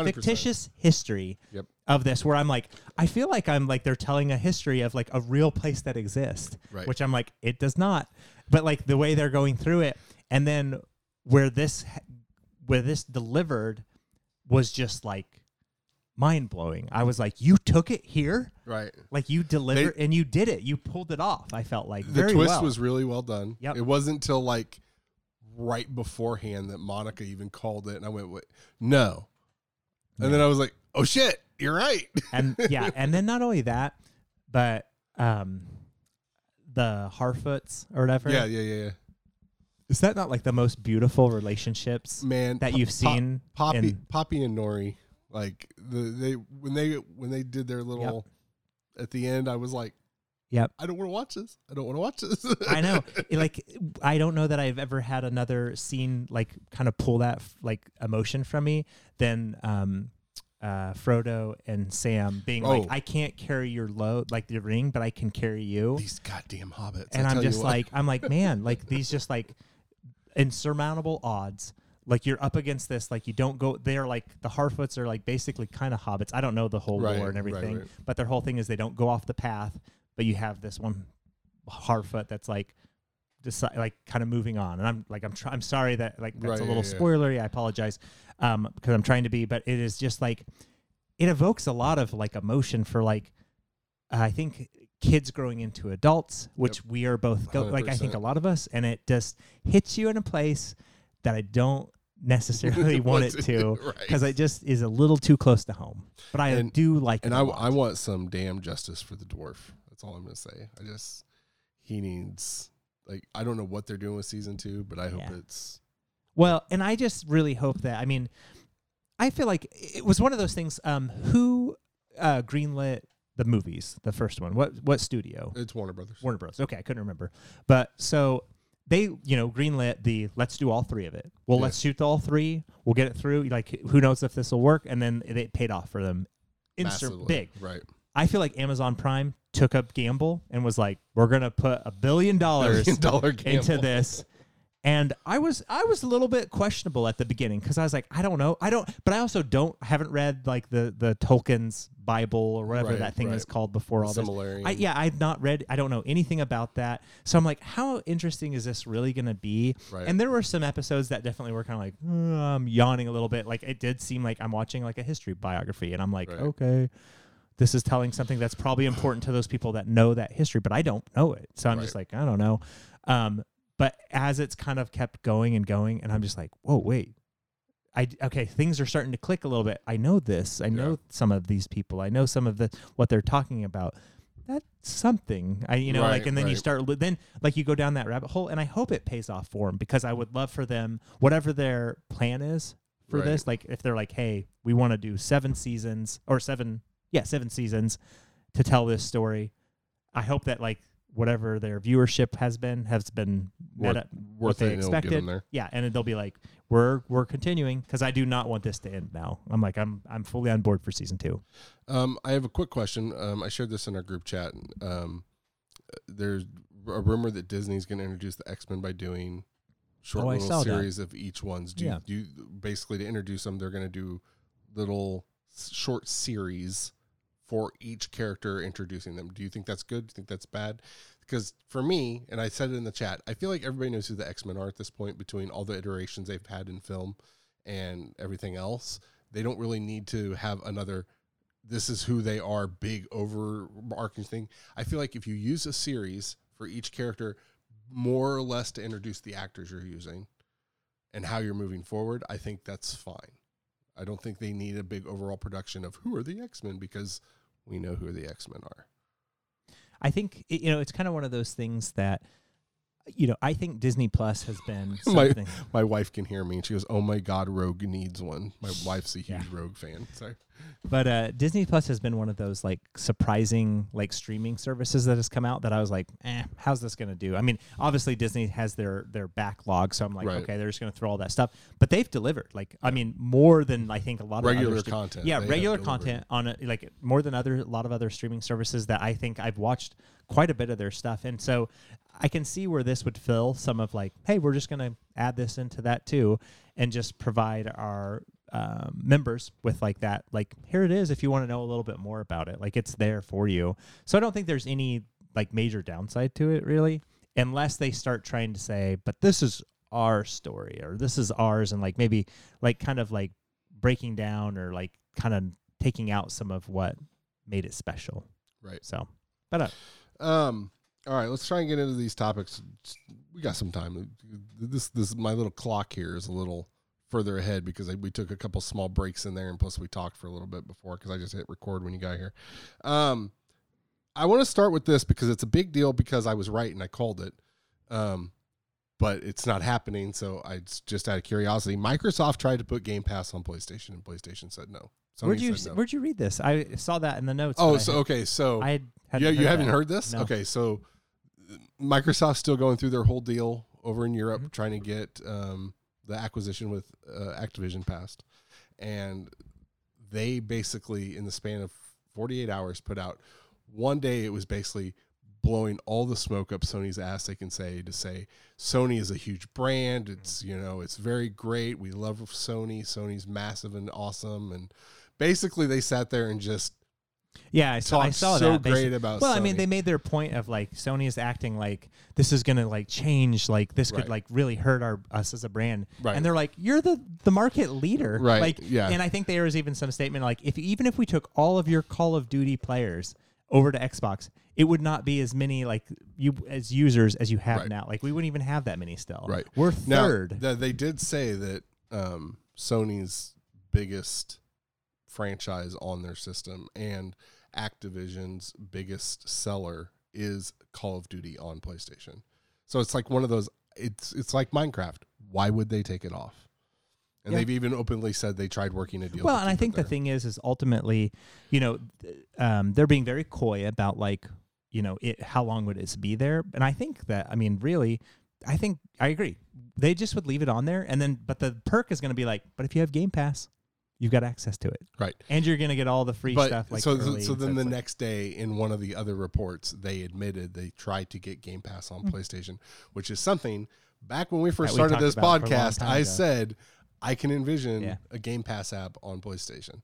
A: 100%.
B: fictitious history
A: Yep.
B: of this where I'm like I feel like I'm like they're telling a history of like a real place that exists
A: Right.
B: which I'm like it does not but like the way they're going through it and then where this where this delivered was just like mind blowing. I was like, you took it here,
A: right.
B: like you delivered and you did it. You pulled it off. I felt like
A: The twist
B: well.
A: was really well done.
B: Yep.
A: It wasn't until like right beforehand that Monica even called it, and I went, "Wait, no." And then I was like, "Oh shit, you're right."
B: and yeah, (laughs) and then not only that, but um, the Harfoots or whatever.
A: yeah, yeah, yeah, yeah.
B: is that not like the most beautiful relationships
A: Man,
B: that
A: Po-
B: you've
A: Po-
B: seen?
A: Poppy,
B: in-
A: Poppy and Nori, like the they when they when they did their little at the end, I was like,
B: Yep.
A: I don't want to watch this. I don't want to watch this. (laughs)
B: I know. (laughs) It, like I don't know that I've ever had another scene like kind of pull that like emotion from me than um uh Frodo and Sam being like
A: Oh.
B: I can't carry your load like the ring but I can carry you.
A: These goddamn hobbits.
B: And I'm just like I'm like man (laughs) like these just like insurmountable odds like you're up against this like you don't go they're like the harfoots are like basically kind of hobbits i don't know the whole
A: Right,
B: lore and everything
A: right.
B: but their whole thing is they don't go off the path but you have this one harfoot that's like deci- like kind of moving on and i'm like i'm try- i'm sorry that like that's
A: Right,
B: a little
A: yeah.
B: spoilery i apologize um because i'm trying to be but it is just like it evokes a lot of like emotion for like I think kids growing into adults, which we are both go- like I think a lot of us, and it just hits you in a place that I don't necessarily (laughs) want it to
A: Right.
B: because it just is a little too close to home. But I
A: And-
B: do like
A: and
B: it
A: I,
B: a lot.
A: I want some damn justice for the dwarf. That's all I'm gonna say. I just he needs like I don't know what they're doing with season two, but I hope
B: Yeah.
A: it's
B: Well, and I just really hope that. I mean, I feel like it was one of those things. Um, who uh, greenlit the movies? The first one. What what studio?
A: it's Warner Brothers.
B: Warner Brothers. Okay, I couldn't remember. But so they, you know, greenlit the let's do all three of it. Well,
A: Yeah.
B: let's shoot all three. We'll get it through. Like, who knows if this will work? And then it, paid off for them. Instant big.
A: right?
B: I feel like Amazon Prime took a gamble and was like, we're gonna put a billion dollars into this. (laughs) And I was I was a little bit questionable at the beginning because I was like I don't know I don't but I also don't haven't read like the the Tolkien's Bible or whatever
A: Right,
B: that thing
A: right.
B: is called before all this. I, yeah, I've not read. I don't know anything about that. So I'm like, how interesting is this really going to be?
A: Right.
B: And there were some episodes that definitely were kind of like, "Uh, I'm yawning a little bit. Like it did seem like I'm watching like a history biography, and I'm like,
A: Right.
B: okay, this is telling something that's probably important to those people that know that history, but I don't know it. So I'm just like, I don't know. Um, but as it's kind of kept going and going, and I'm just like, whoa, wait. I, okay, things are starting to click a little bit. I know this. I know
A: Yeah.
B: some of these people. I know some of the what they're talking about. That's something. I you know like and then you start then like you go down that rabbit hole and I hope it pays off for them because I would love for them whatever their plan is for
A: Right.
B: this like if they're like hey, we want to do 7 seasons or 7 yeah, 7 seasons to tell this story. I hope that like whatever their viewership has been has been
A: Worth-
B: what they
A: it, and it'll get 'em
B: expected. Yeah, and they'll be like, "We're we're continuing," because I do not want this to end now. I'm like, I'm I'm fully on board for season two.
A: Um, I have a quick question. Um, I shared this in our group chat. Um, there's a rumor that Disney's going to introduce the X Men by doing short
B: Oh,
A: little
B: saw that.
A: series of each ones. Do,
B: Yeah.
A: do you, basically to introduce them, they're going to do little short series for each character introducing them. Do you think that's good? Do you think that's bad? Because for me, and I said it in the chat, I feel like everybody knows who the X Men are at this point between all the iterations they've had in film and everything else. They don't really need to have another this is who they are big overarching thing. I feel like if you use a series for each character more or less to introduce the actors you're using and how you're moving forward, I think that's fine. I don't think they need a big overall production of who are the X Men because we know who the X Men are.
B: I think you know it's kind of one of those things that you know I think Disney Plus has been (laughs)
A: My-
B: something.
A: My wife can hear me and she goes, "Oh my God, Rogue needs one." My wife's a huge
B: Yeah.
A: Rogue fan. Sorry.
B: But uh, Disney Plus has been one of those like surprising like streaming services that has come out that I was like, eh, how's this gonna do? I mean, obviously Disney has their their backlog, so I'm like,
A: Right.
B: okay, they're just gonna throw all that stuff. But they've delivered, like, I mean, more than I think a lot of
A: Regular
B: other st-
A: content.
B: Yeah,
A: They
B: regular content on a, like more than other a lot of other streaming services that I think I've watched quite a bit of their stuff, and so I can see where this would fill some of like, hey, we're just gonna add this into that too, and just provide our um, members with like that. Like, here it is if you want to know a little bit more about it. Like, it's there for you. So I don't think there's any like major downside to it really, unless they start trying to say, but this is our story or this is ours, and like maybe like kind of like breaking down or like kind of taking out some of what made it special.
A: Right.
B: So, but uh,
A: Um. All right, let's try and get into these topics. We got some time. This this my little clock here is a little further ahead because I, we took a couple small breaks in there, and plus we talked for a little bit before because I just hit record when you got here. Um, I want to start with this because it's a big deal because I was right and I called it. Um, but it's not happening, so I just out of curiosity. Microsoft tried to put Game Pass on PlayStation, and PlayStation said no. Sony
B: where'd you
A: no.
B: where'd you read this? I saw that in the notes.
A: Oh, so okay, so
B: I had,
A: yeah, you haven't heard this?
B: No.
A: Okay, so Microsoft's still going through their whole deal over in Europe,
B: Mhm.
A: trying to get um, the acquisition with uh, Activision passed, and they basically, in the span of 48 hours, put out one day. It was basically blowing all the smoke up Sony's ass. They can say to say Sony is a huge brand. It's you know it's very great. We love Sony. Sony's massive and awesome. And basically, they sat there and just
B: Yeah, I saw, I saw
A: so
B: that.
A: great
B: basic-
A: about.
B: Well, I mean,
A: Sony.
B: they made their point of like Sony is acting like this is gonna like change, like this
A: Right.
B: could like really hurt our us as a brand,
A: Right.
B: and they're like, you're the the market leader,
A: Right,
B: Like,
A: yeah.
B: And I think there was even some statement like, if even if we took all of your Call of Duty players over to Xbox, it would not be as many like you as users as you have
A: Right.
B: now. Like we wouldn't even have that many still.
A: Right.
B: We're
A: Now,
B: third.
A: th- they did say that um, Sony's biggest franchise on their system and Activision's biggest seller is Call of Duty on PlayStation. So it's like one of those. It's it's like Minecraft. Why would they take it off? And
B: Yeah.
A: they've even openly said they tried working a deal.
B: Well, and I think the thing is, is ultimately, you know, um, they're being very coy about like, you know, it, how long would it be there? And I think that, I mean, really, I think I agree. They just would leave it on there, and then, but the perk is going to be like, but if you have Game Pass, you've got access to it,
A: right.
B: and you're going to get all the free
A: But
B: stuff. Like
A: so,
B: early,
A: so then the
B: like-
A: next day, in one of the other reports, they admitted they tried to get Game Pass on
B: Hmm.
A: PlayStation, which is something. Back when we first
B: That
A: started
B: talked
A: this
B: about for a long
A: podcast, I
B: ago.
A: said I can envision
B: Yeah.
A: a Game Pass app on PlayStation.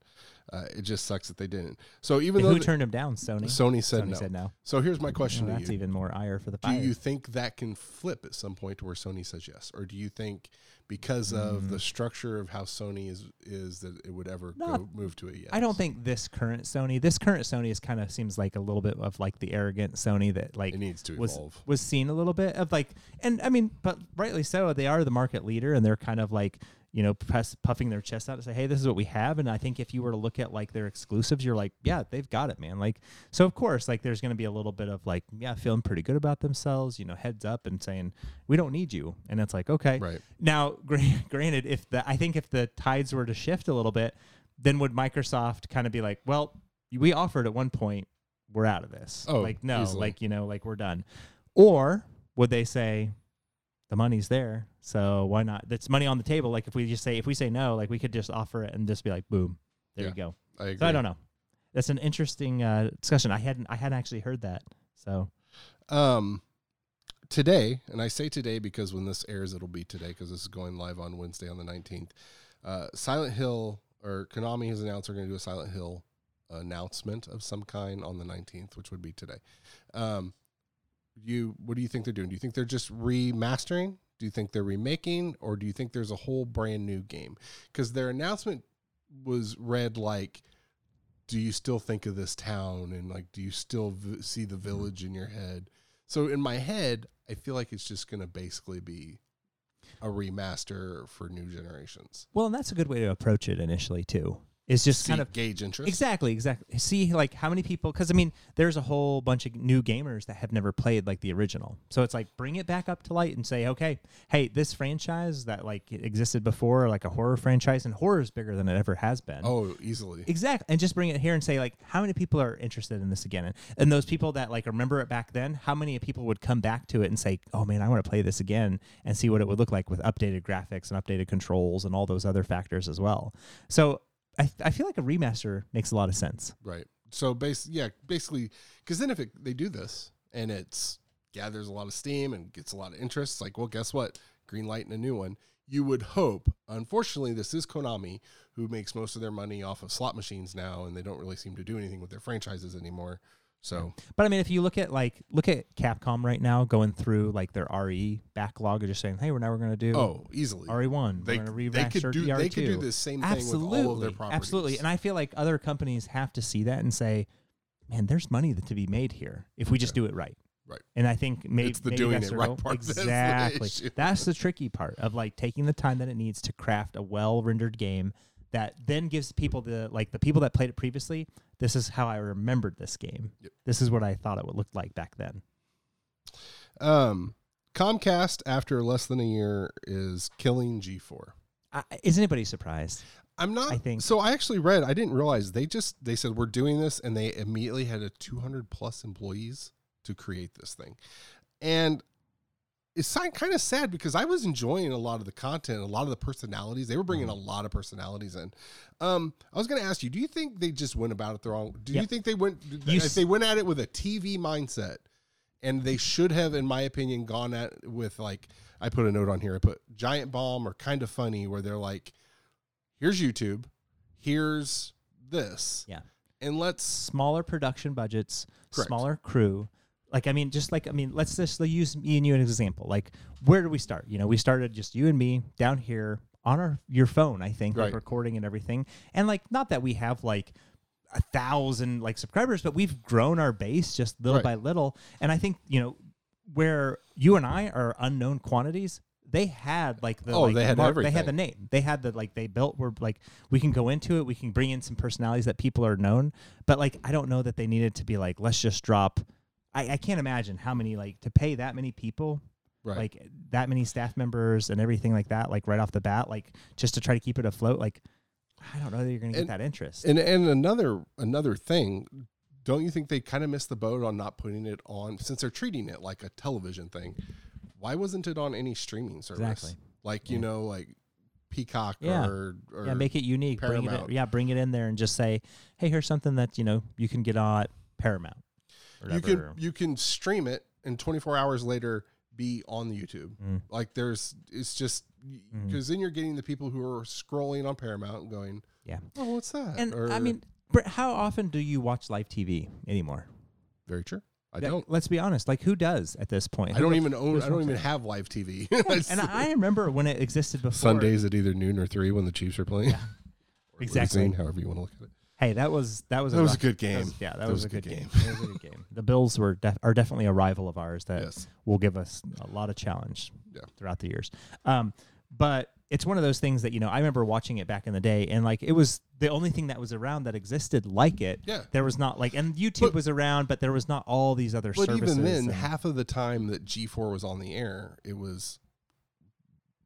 A: Uh, it just sucks that they didn't. So even
B: who
A: though th-
B: turned them down? Sony.
A: Sony said
B: Sony
A: no.
B: said no.
A: So here's my question
B: Well, that's even more ire for the
A: Do you think that can flip at some point to where Sony says yes, or do you think because of
B: Mm.
A: the structure of how Sony is is that it would ever
B: Not-
A: go move to a yes?
B: I don't think this current Sony, this current Sony is kind of seems like a little bit of like the arrogant Sony that like
A: it needs to
B: was
A: evolve.
B: was seen a little bit of like, and I mean, but rightly so. They are the market leader, and they're kind of like you know press, puffing their chest out to say, "Hey, this is what we have." And I think if you were to look at like their exclusives, you're like, "Yeah, they've got it, man." Like, so of course, like there's going to be a little bit of like, yeah, feeling pretty good about themselves, you know, heads up and saying, "We don't need you," and it's like, okay,
A: Right.
B: now, (laughs) gra- granted, if the I think if the tides were to shift a little bit, then would Microsoft kind of be like, well, we offered at one point, we're out of this.
A: Oh,
B: like no,
A: easily.
B: like you know, like we're done. Or would they say, the money's there, so why not? That's money on the table. Like if we just say if we say no, like we could just offer it and just be like, boom, there
A: Yeah.
B: you go.
A: I agree.
B: So I don't know. That's an interesting uh, discussion. I hadn't I hadn't actually heard that. So
A: Um, today, and I say today because when this airs, it'll be today because this is going live on Wednesday on the nineteenth. Uh, Silent Hill or Konami has announced they're going to do a Silent Hill announcement of some kind on the 19th, which would be today. Um, you, what do you think they're doing? Do you think they're just remastering? Do you think they're remaking, or do you think there's a whole brand new game? Because their announcement was read like, "Do you still think of this town?" and like, "Do you still v- see the mm-hmm. village in your head?" So in my head, I feel like it's just going to basically be a remaster for new generations.
B: Well, and that's a good way to approach it initially too. Is just
A: See,
B: kind of
A: gauge interest.
B: Exactly, exactly. See, like how many people? Because I mean, there's a whole bunch of new gamers that have never played like the original. So it's like bring it back up to light and say, okay, hey, this franchise that like existed before, like a horror franchise, and horror is bigger than it ever has been.
A: Oh, easily.
B: Exactly, and just bring it here and say like, how many people are interested in this again? And, and those people that like remember it back then, how many people would come back to it and say, oh man, I want to play this again and see what it would look like with updated graphics and updated controls and all those other factors as well. So I I feel like a remaster makes a lot of sense.
A: Right. So base yeah, basically because then if it, they do this and it's gathers a lot of steam and gets a lot of interest, it's like, well, guess what? Green light and a new one. You would hope. Unfortunately, this is Konami, who makes most of their money off of slot machines now, and they don't really seem to do anything with their franchises anymore. So
B: But I mean, if you look at like look at Capcom right now going through like their RE backlog and just saying, hey, we're now we're going to do
A: oh, easily
B: RE one,
A: they,
B: we're going to
A: they could do
B: ER2.
A: they could do the same thing
B: absolutely,
A: with all of their properties.
B: absolutely. And I feel like other companies have to see that and say, man, there's money to be made here if we just do it right.
A: Right.
B: And I think maybe
A: It's the
B: maybe
A: doing it right part (laughs) that's the
B: Exactly. That's the tricky part of like taking the time that it needs to craft a well rendered game that then gives people the like the people that played it previously. This is how I remembered this game.
A: Yep.
B: This is what I thought it would look like back then.
A: Um, Comcast, after less than a year, is killing G4.
B: I, is anybody surprised?
A: I'm not.
B: I think-
A: so. I actually read. I didn't realize they just they said we're doing this, and they immediately had a 200 plus employees to create this thing, and it's kind of sad because I was enjoying a lot of the content, a lot of the personalities. They were bringing
B: Mm-hmm.
A: a lot of personalities in. Um, I was going to ask you, do you think they just went about it the wrong? Do you think they went?
B: You
A: if they went at it with a TV mindset, and they should have, in my opinion, gone at with like I put a note on here. I put Giant Bomb or Kind of Funny, where they're like, "Here's YouTube, here's this,
B: Yeah.
A: and let's
B: Smaller production budgets,
A: Correct.
B: smaller crew. Like I mean, just like I mean, let's just use me and you as an example. Like, where do we start? You know, we started just you and me down here on our your phone. I think like recording and everything. And like, not that we have like a thousand like subscribers, but we've grown our base just little
A: Right.
B: by little. And I think you know where you and I are unknown quantities. They had like the
A: Oh,
B: like,
A: they had everything.
B: They had the name. They had the like they built were like we can go into it. We can bring in some personalities that people are known. But like I don't know that they needed to be like let's just drop. I, I can't imagine how many like to pay that many people
A: right.
B: like that many staff members and everything like that like right off the bat like just to try to keep it afloat like I don't know that you're going to get that interest.
A: And and another another thing, don't you think they kind of missed the boat on not putting it on since they're treating it like a television thing? Why wasn't it on any streaming service?
B: Exactly.
A: Like you
B: Yeah.
A: know, like Peacock
B: Yeah.
A: or, or
B: yeah, make it unique. Bring it,
A: Paramount.
B: in, yeah, bring it in there and just say, "Hey, here's something that you know you can get on Paramount." Or
A: you can you can stream it and 24 hours later be on the YouTube.
B: Mm.
A: Like there's it's just because then you're getting the people who are scrolling on Paramount going,
B: Yeah.
A: oh, what's that?
B: And
A: Or-
B: I mean, Brett, how often do you watch live TV anymore?
A: very true. I
B: That-
A: don't.
B: Let's be honest. Like, who does at this point?
A: I don't
B: Who-
A: even own. I don't even
B: watching?
A: have live TV. (laughs) (laughs)
B: And I remember when it existed before.
A: Sundays at either noon or three when the Chiefs are playing.
B: Yeah. (laughs) Exactly.
A: losing, however you want to look at it.
B: Hey, that was that was
A: That
B: a
A: was a
B: rough-
A: good
B: that
A: game.
B: was- yeah, that, was, a good game.
A: game. (laughs)
B: That was a good game. The Bills were def- are definitely a rival of ours that
A: yes.
B: will give us a lot of challenge
A: Yeah.
B: throughout the years. Um, but it's one of those things that you know I remember watching it back in the day, and like it was the only thing that was around that existed like it.
A: Yeah.
B: There was not like, and YouTube
A: But-
B: was around, but there was not all these other
A: But
B: services.
A: even then,
B: and-
A: half of the time that G4 was on the air, it was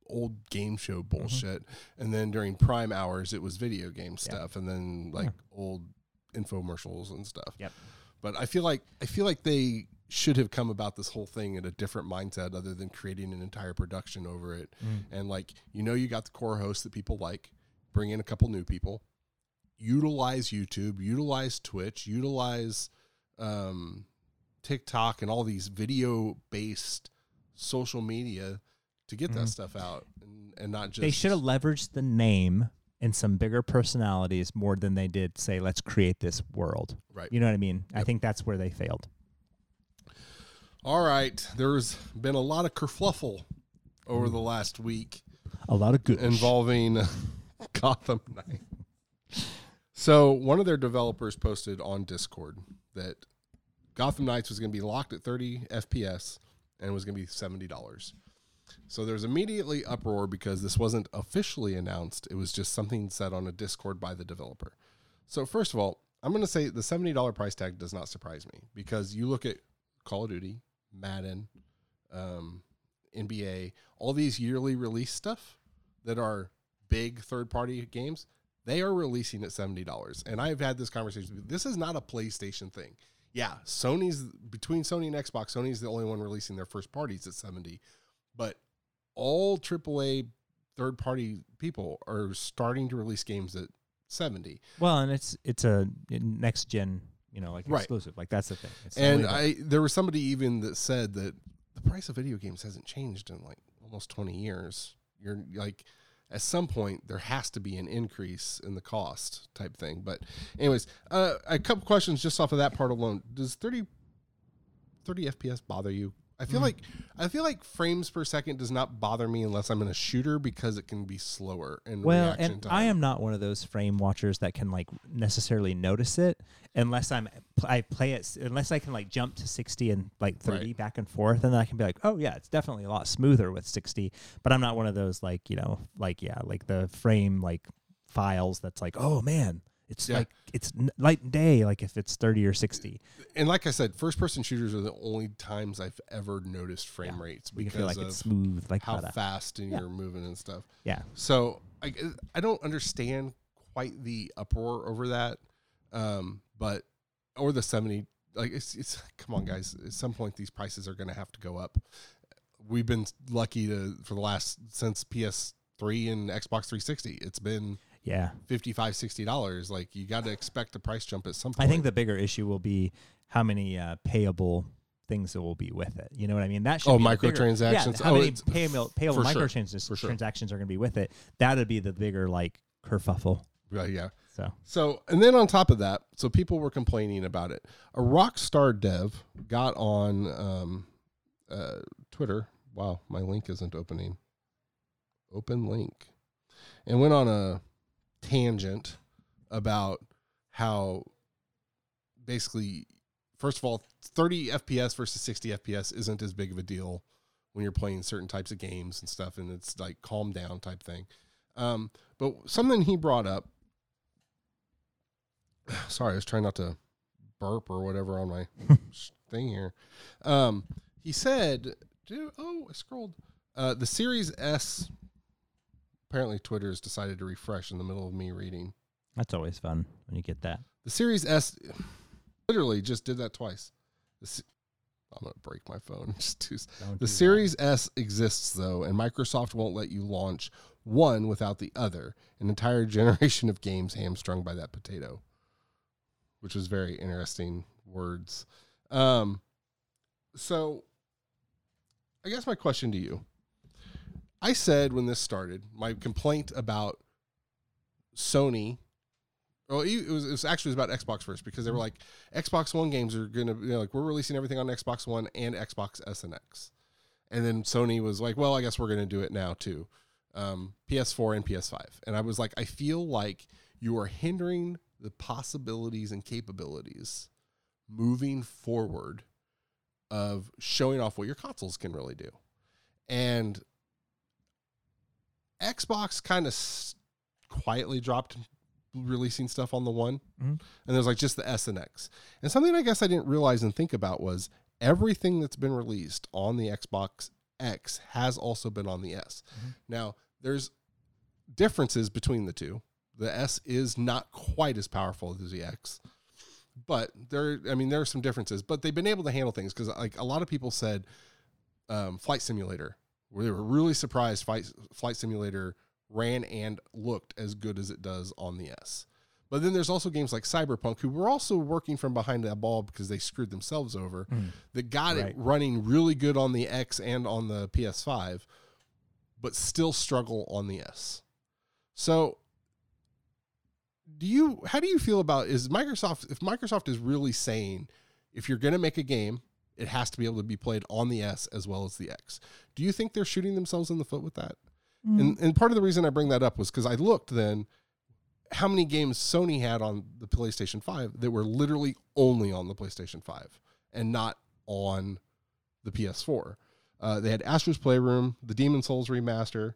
A: old game show
B: Mm-hmm.
A: bullshit. And then during prime hours, it was video game stuff. And then like old infomercials and stuff.
B: Yep.
A: But I feel like I feel like they should have come about this whole thing in a different mindset other than creating an entire production over it.
B: Mm.
A: And like, you know, you got the core hosts that people like, bring in a couple new people, utilize YouTube, utilize Twitch, utilize um, TikTok and all these video based social media to get that
B: Mhm.
A: stuff out and, and not just
B: they should have leveraged the name and some bigger personalities more than they did say, let's create this world.
A: Right.
B: You know what I mean? I think that's where they failed.
A: All right. There's been a lot of kerfluffle over the last week
B: A lot of good.
A: involving (laughs) Gotham Knight. So one of their developers posted on Discord that Gotham Knights was going to be locked at 30 FPS and was going to be $70. So there's immediately uproar because this wasn't officially announced. It was just something said on a Discord by the developer. So first of all, I'm going to say the $70 price tag does not surprise me because you look at Call of Duty, Madden, um, NBA, all these yearly release stuff that are big third party games, they are releasing at $70. And I've had this conversation. This is not a PlayStation thing. Yeah, Sony's between Sony and Xbox, Sony's the only one releasing their first parties at 70. But all AAA third party people are starting to release games at 70.
B: well, and it's it's a next gen, you know, like
A: Right.
B: exclusive. Like that's the thing. It's
A: And I there was somebody even that said that the price of video games hasn't changed in like almost 20 years. You're like at some point there has to be an increase in the cost type thing. But anyways, uh, a couple questions just off of that part alone. Does 30 30 FPS bother you? I
B: Mm.
A: feel like I feel like frames per second does not bother me unless I'm in a shooter because it can be slower in
B: well,
A: reaction
B: and
A: time.
B: I am not one of those frame watchers that can like necessarily notice it unless I'm I play it unless I can like jump to 60 and like 30
A: Right.
B: back and forth and then I can be like, "Oh yeah, it's definitely a lot smoother with 60." But I'm not one of those like, you know, like yeah, like the frame like files that's like, "Oh man, it's
A: Yeah.
B: like it's n- light and day like if it's 30 or 60."
A: and like I said, first person shooters are the only times I've ever noticed frame
B: Yeah.
A: rates because
B: feel like
A: of
B: it's smooth like
A: how fast and
B: Yeah.
A: you're moving and stuff.
B: Yeah.
A: So I I don't understand quite the uproar over that, um, but or the seventy. Like it's it's come on guys. At some point these prices are going to have to go up. We've been lucky to for the last since PS3 and Xbox 360. It's been
B: Yeah.
A: 55 60 dollars. Like you got to expect a price jump at some point.
B: I think the bigger issue will be how many uh, payable things that will be with it. You know what I mean? That should
A: Oh,
B: be the bigger-
A: microtransactions.
B: Yeah, how
A: Oh,
B: many payable, payable
A: for sure.
B: microtransactions
A: sure.
B: transactions are going to be with it? That'd be the bigger like kerfuffle.
A: Right, yeah.
B: So
A: So, and then on top of that, so people were complaining about it. A Rockstar dev got on um, uh, Twitter. Wow, my link isn't opening. Open link. And went on a tangent about how basically, first of all, 30 FPS versus 60 FPS isn't as big of a deal when you're playing certain types of games and stuff, and it's like calm down type thing. Um, but something he brought up (sighs) sorry, I was trying not to burp or whatever on my (laughs) thing here. Um, he said, dude, oh, I scrolled. Uh, the Series S, apparently Twitter has decided to refresh in the middle of me reading.
B: that's always fun when you get that.
A: The Series S (sighs) literally just did that twice. Se- I'm going to break my phone. (laughs) Just too,
B: Don't do
A: the
B: that.
A: Series S exists though, and Microsoft won't let you launch one without the other. An entire (laughs) generation of games hamstrung by that potato, which was very interesting words. Um, so, I guess my question to you I said when this started, my complaint about Sony. Well, it was, it was actually about Xbox first because they were like, Xbox One games are gonna, you know, like we're releasing everything on Xbox One and Xbox S and X, and then Sony was like, well, I guess we're gonna do it now too, um, PS4 and PS5, and I was like, I feel like you are hindering the possibilities and capabilities moving forward of showing off what your consoles can really do, and Xbox kind of s- quietly dropped releasing stuff on the one
B: Mhm.
A: and there's like just the S and X. And something I guess I didn't realize and think about was everything that's been released on the Xbox X has also been on the S.
B: Mhm.
A: Now, there's differences between the two. The S is not quite as powerful as the X. But there I mean there are some differences, but they've been able to handle things cuz like a lot of people said um, Flight Simulator where they were really surprised Flight Flight Simulator ran and looked as good as it does on the S. But then there's also games like Cyberpunk, who were also working from behind that ball because they screwed themselves over,
B: Mm.
A: that got
B: Right.
A: it running really good on the X and on the PS5, but still struggle on the S. So do you how do you feel about is Microsoft if Microsoft is really saying if you're going to make a game it has to be able to be played on the S as well as the X. Do you think they're shooting themselves in the foot with that?
B: Mm.
A: And and part of the reason I bring that up was cuz I looked then how many games Sony had on the PlayStation 5 that were literally only on the PlayStation 5 and not on the PS4. Uh, they had Astro's Playroom, the Demon's Souls remaster,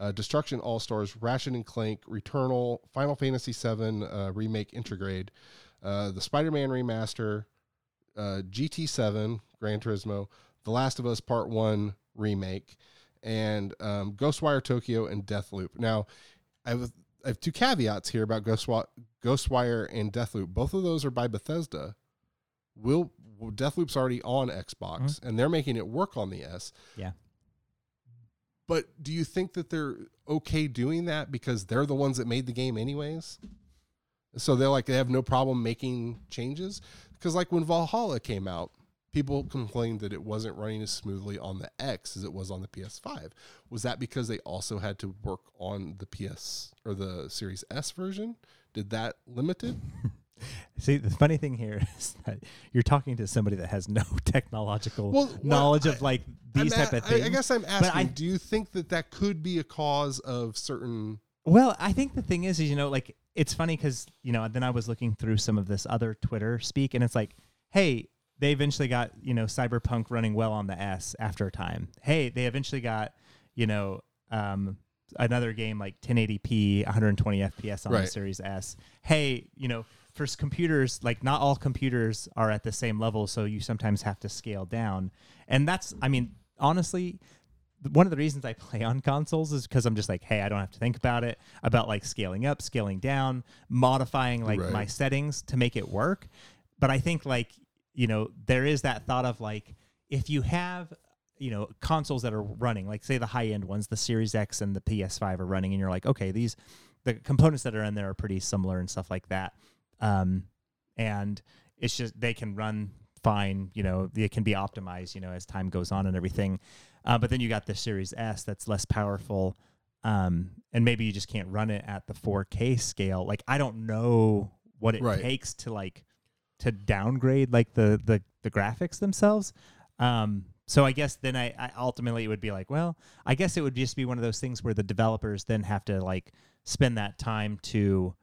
A: uh, Destruction All Stars, Ratchet and Clank, Returnal, Final Fantasy VII uh, remake Intergrade, uh, the Spider Man remaster, uh, GT7, Gran Turismo, The Last of Us Part 1 remake, and um, Ghostwire Tokyo and Deathloop. Now, I have, I have two caveats here about Ghostwire, Ghostwire and Deathloop. Both of those are by Bethesda. Will Deathloop's already on Xbox, and they're making it work on the S.
B: Yeah.
A: But do you think that they're okay doing that because they're the ones that made the game anyways? So they're like they have no problem making changes because like when Valhalla came out, people complained that it wasn't running as smoothly on the X as it was on the PS5. Was that because they also had to work on the PS or the Series S version? Did that limit it? (laughs)
B: See, the funny thing here (laughs) is that you're talking to somebody that has no (laughs) technological
A: Well,
B: knowledge of
A: I-
B: like these
A: I'm
B: type
A: a-
B: of things.
A: I, I guess I'm asking,
B: I-
A: do you think that that could be a cause of certain
B: Well, I think the thing is, is you know, like it's funny because you know, then I was looking through some of this other Twitter speak, and it's like, hey, they eventually got you know Cyberpunk running well on the S after a time. Hey, they eventually got you know um, another game like 1080p, 120 FPS on the Series S. Hey, you know. For computers, like not all computers are at the same level, so you sometimes have to scale down. And that's, I mean, honestly, one of the reasons I play on consoles is because I'm just like, hey, I don't have to think about it about like scaling up, scaling down, modifying like
A: Right.
B: my settings to make it work. But I think like, you know, there is that thought of like if you have you know consoles that are running like say the high end ones the series x and the ps5 are running and you're like okay these the components that are in there are pretty similar and stuff like that um and it's just they can run fine you know it can be optimized you know as time goes on and everything uh, but then you got the series s that's less powerful um and maybe you just can't run it at the 4k scale like i don't know what it
A: Right.
B: takes to like to downgrade like the the the graphics themselves um so i guess then I, I ultimately it would be like well i guess it would just be one of those things where the developers then have to like spend that time to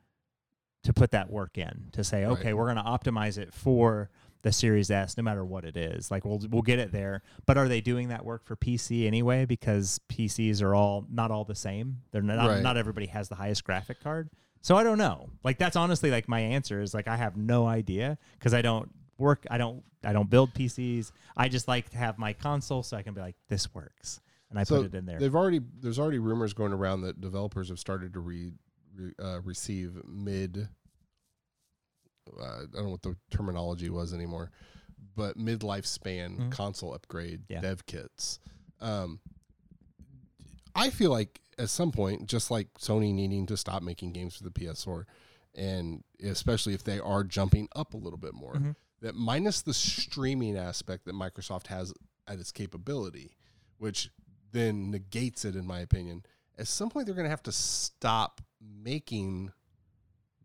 B: to put that work in to say
A: Right.
B: okay we're going to optimize it for the series s no matter what it is. Like we'll we'll get it there. But are they doing that work for pc anyway? Because pcs are all not all the same. They're not
A: Right.
B: not everybody has the highest graphic card. So i don't know. Like that's honestly like my answer is like i have no idea. Because i don't work i don't i don't build pcs i just like to have my console so i can be like this works. And i
A: so
B: put it in there.
A: They've already there's already rumors going around that developers have started to re, re uh, receive mid. Uh, I don't know what the terminology was anymore, but mid lifespan
B: Mhm.
A: console upgrade
B: Yeah.
A: dev kits. Um, I feel like at some point, just like Sony needing to stop making games for the PS4, and especially if they are jumping up a little bit more,
B: Mhm.
A: that minus the streaming aspect that Microsoft has at its capability, which then negates it, in my opinion. At some point, they're going to have to stop making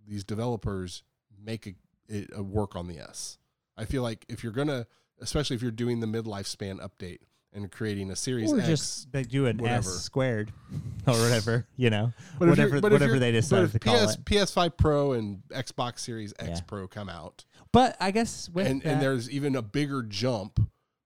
A: these developers make a, it a work on the S. I feel like if you're going to, especially if you're doing the mid lifespan update and creating a Series
B: or
A: X,
B: just they do an
A: whatever.
B: S squared (laughs) or whatever, you know, whatever whatever they decide
A: if
B: to call
A: PS,
B: it.
A: PS5 Pro and Xbox Series X
B: Yeah.
A: Pro come out,
B: But I guess with
A: and,
B: that,
A: and there's even a bigger jump.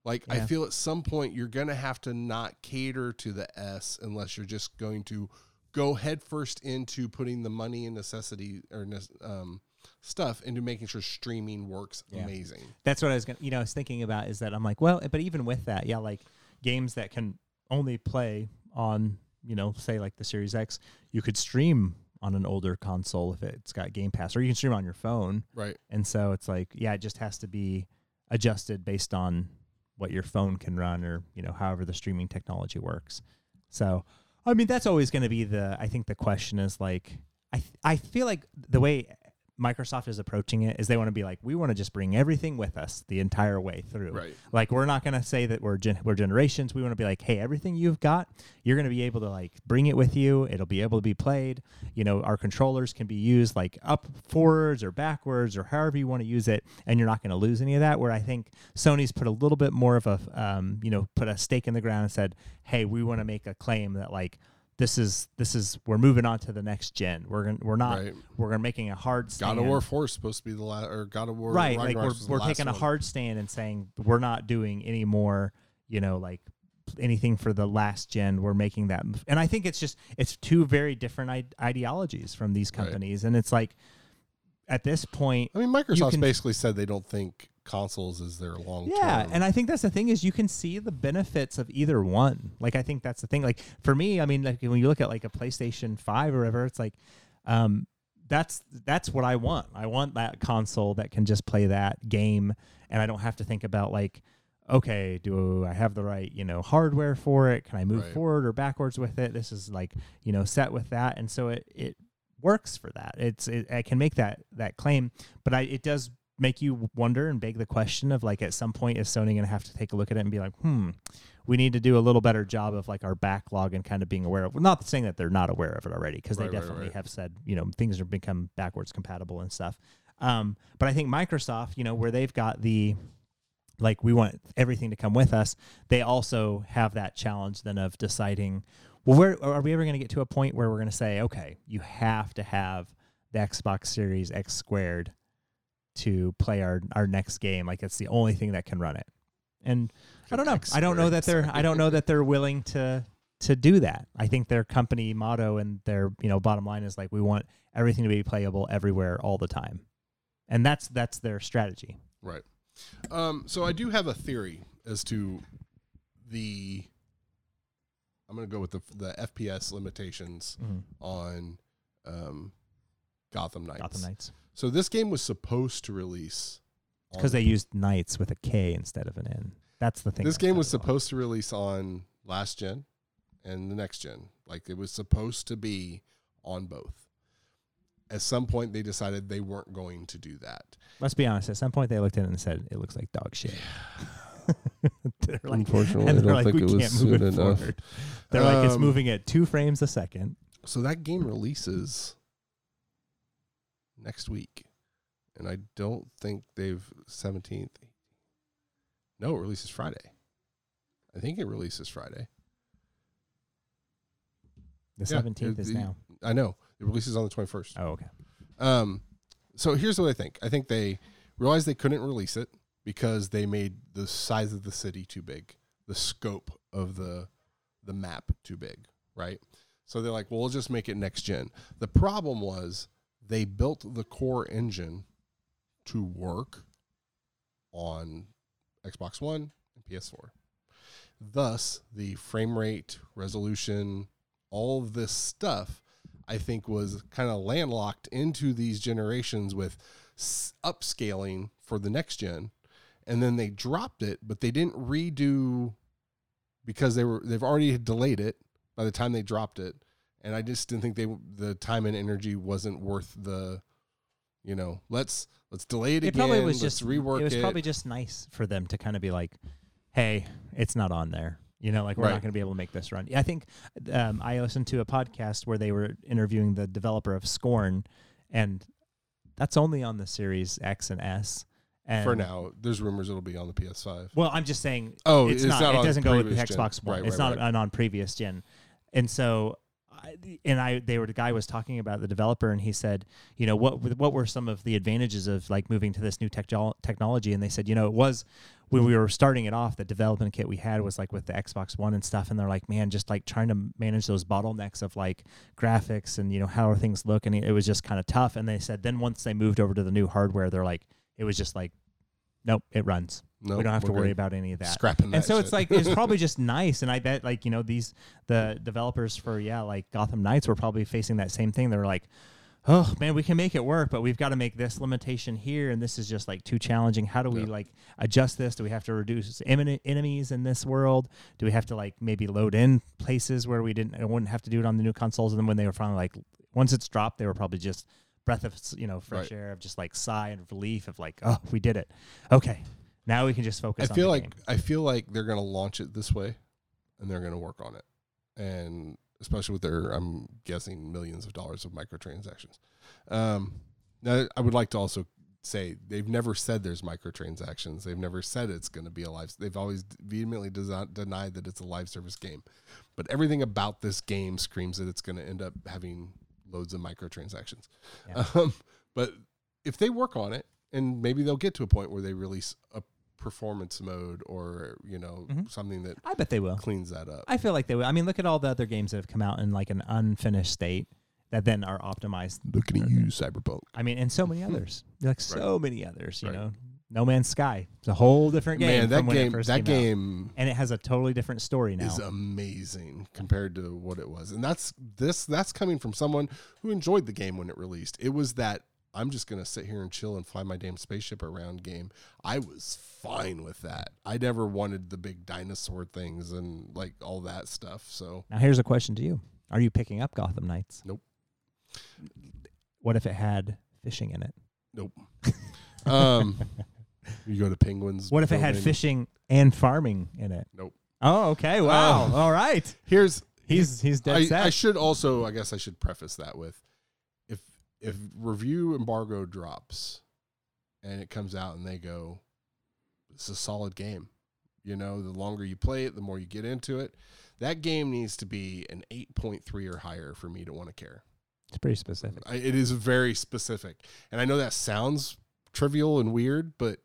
A: Like I feel at some point you're gonna have to not cater to the S unless you're just going to go headfirst into putting the money and necessity or um, stuff into making sure streaming works
B: Yeah.
A: amazing.
B: that's what I was gonna, you know, I was thinking about is that I'm like, well, but even with that, yeah, like games that can only play on, you know, say like the Series X, you could stream on an older console if it's got Game Pass, or you can stream on your phone.
A: Right.
B: And so it's like, yeah, it just has to be adjusted based on what your phone can run or, you know, however the streaming technology works. So, I mean, that's always going to be the, I think the question is like, I, th- I feel like the way Microsoft is approaching it is they want to be like, we want to just bring everything with us the entire way through.
A: Right.
B: Like we're not going to say that we're gen- we're generations. We want to be like, hey, everything you've got, you're going to be able to like bring it with you. It'll be able to be played. You know, our controllers can be used like up forwards or backwards or however you want to use it, and you're not going to lose any of that. Where I think Sony's put a little bit more of a, um, you know, put a stake in the ground and said, hey, we want to make a claim that like this is this is we're moving on to the next gen. We're gonna we're not
A: Right.
B: we're gonna making a hard stand.
A: God of War Four is supposed to be the last, or God of War
B: right? Like we're we're taking a hard stand and saying we're not doing any more. You know, like anything for the last gen. We're making that, and I think it's just it's two very different I- ideologies from these
A: Right.
B: companies, and it's like at this point,
A: I mean, Microsoft's
B: can-
A: basically said they don't think consoles is their long term.
B: Yeah, and I think that's the thing is you can see the benefits of either one. Like I think that's the thing. Like for me, I mean, like when you look at like a PlayStation Five or whatever, it's like, um, that's that's what I want. I want that console that can just play that game, and I don't have to think about like, okay, do I have the right you know hardware for it? Can I move
A: Right.
B: forward or backwards with it? This is like you know set with that, and so it it works for that. It's it, I can make that that claim, but I it does make you wonder and beg the question of like at some point is Sony going to have to take a look at it and be like, hmm, we need to do a little better job of like our backlog and kind of being aware of. Well, not saying that they're not aware of it already because
A: Right,
B: they
A: right,
B: definitely
A: right.
B: have said you know things have become backwards compatible and stuff. Um, but I think Microsoft, you know, where they've got the like we want everything to come with us, they also have that challenge then of deciding, well, where are we ever going to get to a point where we're going to say, okay, you have to have the Xbox Series X squared to play our our next game. Like it's the only thing that can run it. And I don't know. I don't know that they're I don't know that they're willing to to do that. I think their company motto and their, you know, bottom line is like we want everything to be playable everywhere all the time. And that's that's their strategy.
A: Right. Um, so I do have a theory as to the. I'm going to go with the the FPS limitations on um, Gotham Knights.
B: Gotham Knights.
A: So this game was supposed to release
B: Because they used Knights with a K instead of an N. That's the thing.
A: this game was supposed to release on last gen and the next gen. Like it was supposed to be on both. At some point, they decided they weren't going to do that.
B: Let's be honest. At some point, they looked at it and said, "It looks like dog shit." (laughs) they're like,
A: Unfortunately,
B: and they're
A: don't
B: like,
A: think
B: "We
A: it was
B: can't move
A: soon
B: it
A: enough.
B: forward." They're like, "It's
A: Um,
B: moving at two frames a second.
A: So that game releases next week, and I don't think they've seventeenth. No, it releases Friday. I think it releases Friday.
B: The seventeenth is now.
A: I know it releases on the twenty first.
B: Oh, okay.
A: Um, so here's what I think. I think they realized they couldn't release it because they made the size of the city too big, the scope of the the map too big, right? So they're like, well, we'll just make it next gen. The problem was they built the core engine to work on Xbox One and PS4. Thus, the frame rate, resolution, all of this stuff, I think, was kind of landlocked into these generations with upscaling for the next gen, and then they dropped it, but they didn't redo because they were they've already delayed it by the time they dropped it, and I just didn't think they the time and energy wasn't worth the, you know, let's let's delay it,
B: It
A: again.
B: probably was
A: let's
B: just
A: rework
B: It was
A: it.
B: probably just nice for them to kind of be like, "Hey, it's not on there." You know, like we're
A: Right.
B: not going to be able to make this run. I think um, I listened to a podcast where they were interviewing the developer of Scorn, and that's only on the Series X and S. And
A: for now. There's rumors it'll be on the PS5.
B: Well, I'm just saying.
A: Oh,
B: it's,
A: it's
B: not.
A: not
B: it doesn't go with the
A: gen.
B: Xbox One.
A: Right,
B: it's
A: right,
B: not
A: right.
B: on, on previous gen, and so. And I, they were the guy was talking about the developer, and he said, you know, what what were some of the advantages of like moving to this new techno- technology? And they said, you know, it was when we were starting it off, the development kit we had was like with the Xbox One and stuff, and they're like, man, just like trying to manage those bottlenecks of like graphics and you know how things look, and it was just kind of tough. And they said, then once they moved over to the new hardware, they're like, it was just like, nope, it runs.
A: No,
B: we don't have to worry
A: good.
B: about any of that.
A: Scrapping that.
B: And so it's like it's probably just nice, and I bet like you know these the developers for yeah like Gotham Knights were probably facing that same thing. They're like, oh man, we can make it work, but we've got to make this limitation here, and this is just like too challenging. How do we
A: Yeah.
B: like adjust this? Do we have to reduce imminent enemies in this world? Do we have to like maybe load in places where we didn't wouldn't have to do it on the new consoles? And then when they were finally like once it's dropped, they were probably just breath of you know fresh
A: Right.
B: air of just like sigh and relief of like, oh, we did it. Okay, now we can just
A: I
B: focus. on
A: feel
B: the
A: like
B: game.
A: I feel like they're gonna launch it this way, and they're gonna work on it, and especially with their I'm guessing millions of dollars of microtransactions. Um, now I would like to also say they've never said there's microtransactions. They've never said it's going to be a live. They've always vehemently desi- denied that it's a live service game, but everything about this game screams that it's going to end up having loads of microtransactions.
B: Yeah. (laughs)
A: Um, but if they work on it, and maybe they'll get to a point where they release a performance mode or you know
B: Mhm.
A: something that
B: I bet they will.
A: cleans that up.
B: I feel like they will. I mean, look at all the other games that have come out in like an unfinished state that then are optimized.
A: Looking at you, Cyberpunk.
B: I mean, and so many others, (laughs) like so many others. You
A: Right.
B: know, No Man's Sky. It's a whole different game.
A: Man, that
B: from when it
A: game, that
B: came out.
A: game
B: and it has a totally different story now.
A: is amazing compared to what it was. And that's this that's coming from someone who enjoyed the game when it released. It was that I'm just gonna sit here and chill and fly my damn spaceship around game. I was fine with that. I never wanted the big dinosaur things and like all that stuff. So
B: now, here's a question to you: Are you picking up Gotham Knights?
A: Nope.
B: What if it had fishing in it? Nope. (laughs)
A: um you go to penguins.
B: What if it had fishing and farming in it?
A: Nope.
B: Oh, okay. Wow.
A: Um,
B: All right.
A: Here's
B: He's he's dead
A: I. I should also I guess I should preface that with if review embargo drops and it comes out and they go it's a solid game. You know, the longer you play it, the more you get into it. That game needs to be an 8.3 or higher for me to want to care.
B: it's pretty specific.
A: I, it is very specific. And I know that sounds trivial and weird, but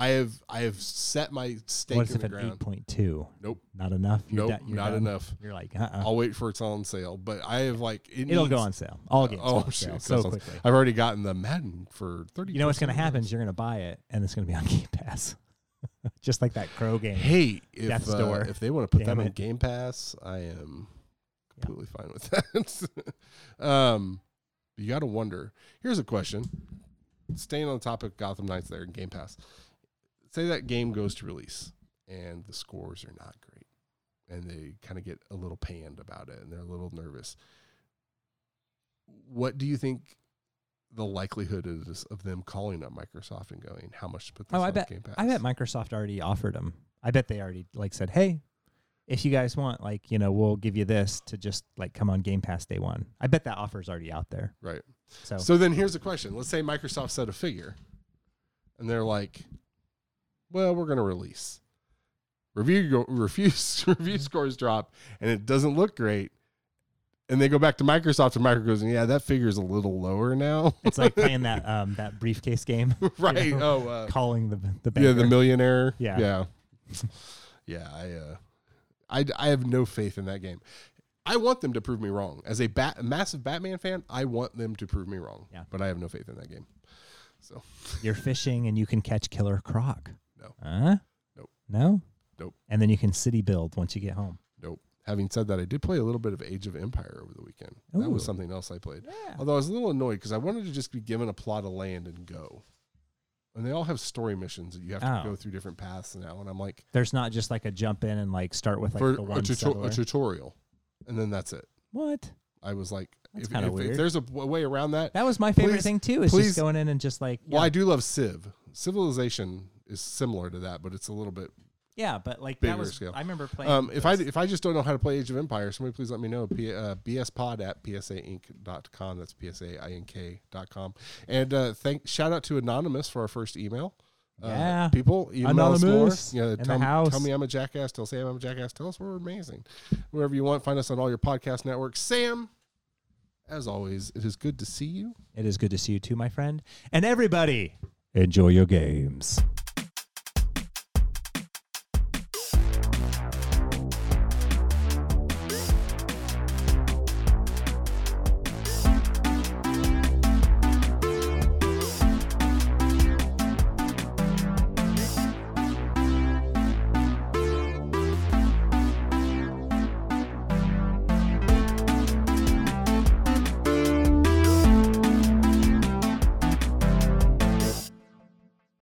A: I have I have set my stake
B: What
A: in
B: if
A: the
B: an
A: ground.
B: point two?
A: Nope.
B: Not enough. You're
A: Nope,
B: da- you're
A: not
B: done?
A: enough.
B: You're like, uh, uh
A: I'll wait for it's on sale, but I have like it
B: it'll go on sale. All games
A: oh,
B: on (laughs)
A: shit,
B: sale so
A: on-
B: quickly.
A: I've already gotten the Madden for thirty.
B: You know what's going to happen is you're going to buy it, and it's going to be on Game Pass, (laughs) just like that Crow game.
A: Hey, if
B: Death's
A: uh,
B: Door.
A: if they want to put
B: Damn
A: that on
B: it.
A: Game Pass, I am completely fine with (laughs) that. um, you got to wonder. Here's a question: Staying on the topic of Gotham Knights, there in Game Pass. Say that game goes to release and the scores are not great, and they kind of get a little panned about it, and they're a little nervous. What do you think? The likelihood is of them calling up Microsoft and going, "How much to put this
B: Oh, I
A: on
B: bet-
A: Game Pass?"
B: I bet Microsoft already offered them. I bet they already like said, "Hey, if you guys want, like, you know, we'll give you this to just like come on Game Pass day one." I bet that offer is already out there.
A: Right.
B: So,
A: So then here's the question. Let's say Microsoft set a figure and they're like, well, we're going to release. Review go, (laughs) reviews review scores drop and it doesn't look great. And they go back to Microsoft and Microsoft goes, yeah, that figure is a little lower now.
B: it's like (laughs) playing that um that briefcase game, (laughs)
A: right.
B: you know,
A: oh, uh,
B: calling the the
A: yeah, the millionaire.
B: Yeah.
A: Yeah. yeah. I, uh, I, I have no faith in that game. I want them to prove me wrong. As a bat, massive Batman fan, I want them to prove me wrong.
B: Yeah.
A: But I have no faith in that game. So
B: You're fishing and you can catch Killer Croc.
A: No.
B: Huh?
A: Nope.
B: No.
A: Nope.
B: And then you can city build once you get home.
A: Nope. Having said that, I did play a little bit of Age of Empire over the weekend. That was something else I played.
B: Yeah.
A: Although I was a little annoyed because I wanted to just be given a plot of land and go. And they all have story missions that you have to
B: Oh.
A: go through different paths now. And I'm like,
B: There's not just like a jump in and like start with like
A: for a, tuto- a tutorial. And then that's it.
B: what?
A: I was like,
B: That's
A: if,
B: kinda
A: if, if
B: weird.
A: there's a way around that,
B: That was my favorite
A: Please-
B: thing too. Is
A: please-
B: just going in and just like
A: well, I do love Civ. Civilization is similar to that, but it's a little bit.
B: yeah, but like
A: bigger
B: that was
A: scale.
B: I remember playing.
A: Um, if I if I just don't know how to play Age of Empire, somebody please let me know. P, uh, bspod at psaink.com. That's psaink.com. And uh, thank shout out to Anonymous for our first email. Uh,
B: Yeah.
A: people email us more.
B: Anonymous
A: Yeah, tell, tell me I'm a jackass. Tell Sam I'm a jackass. Tell us we're amazing. Wherever you want, find us on all your podcast networks. Sam, as always, it is good to see you.
B: it is good to see you too, my friend, and everybody. Enjoy your games.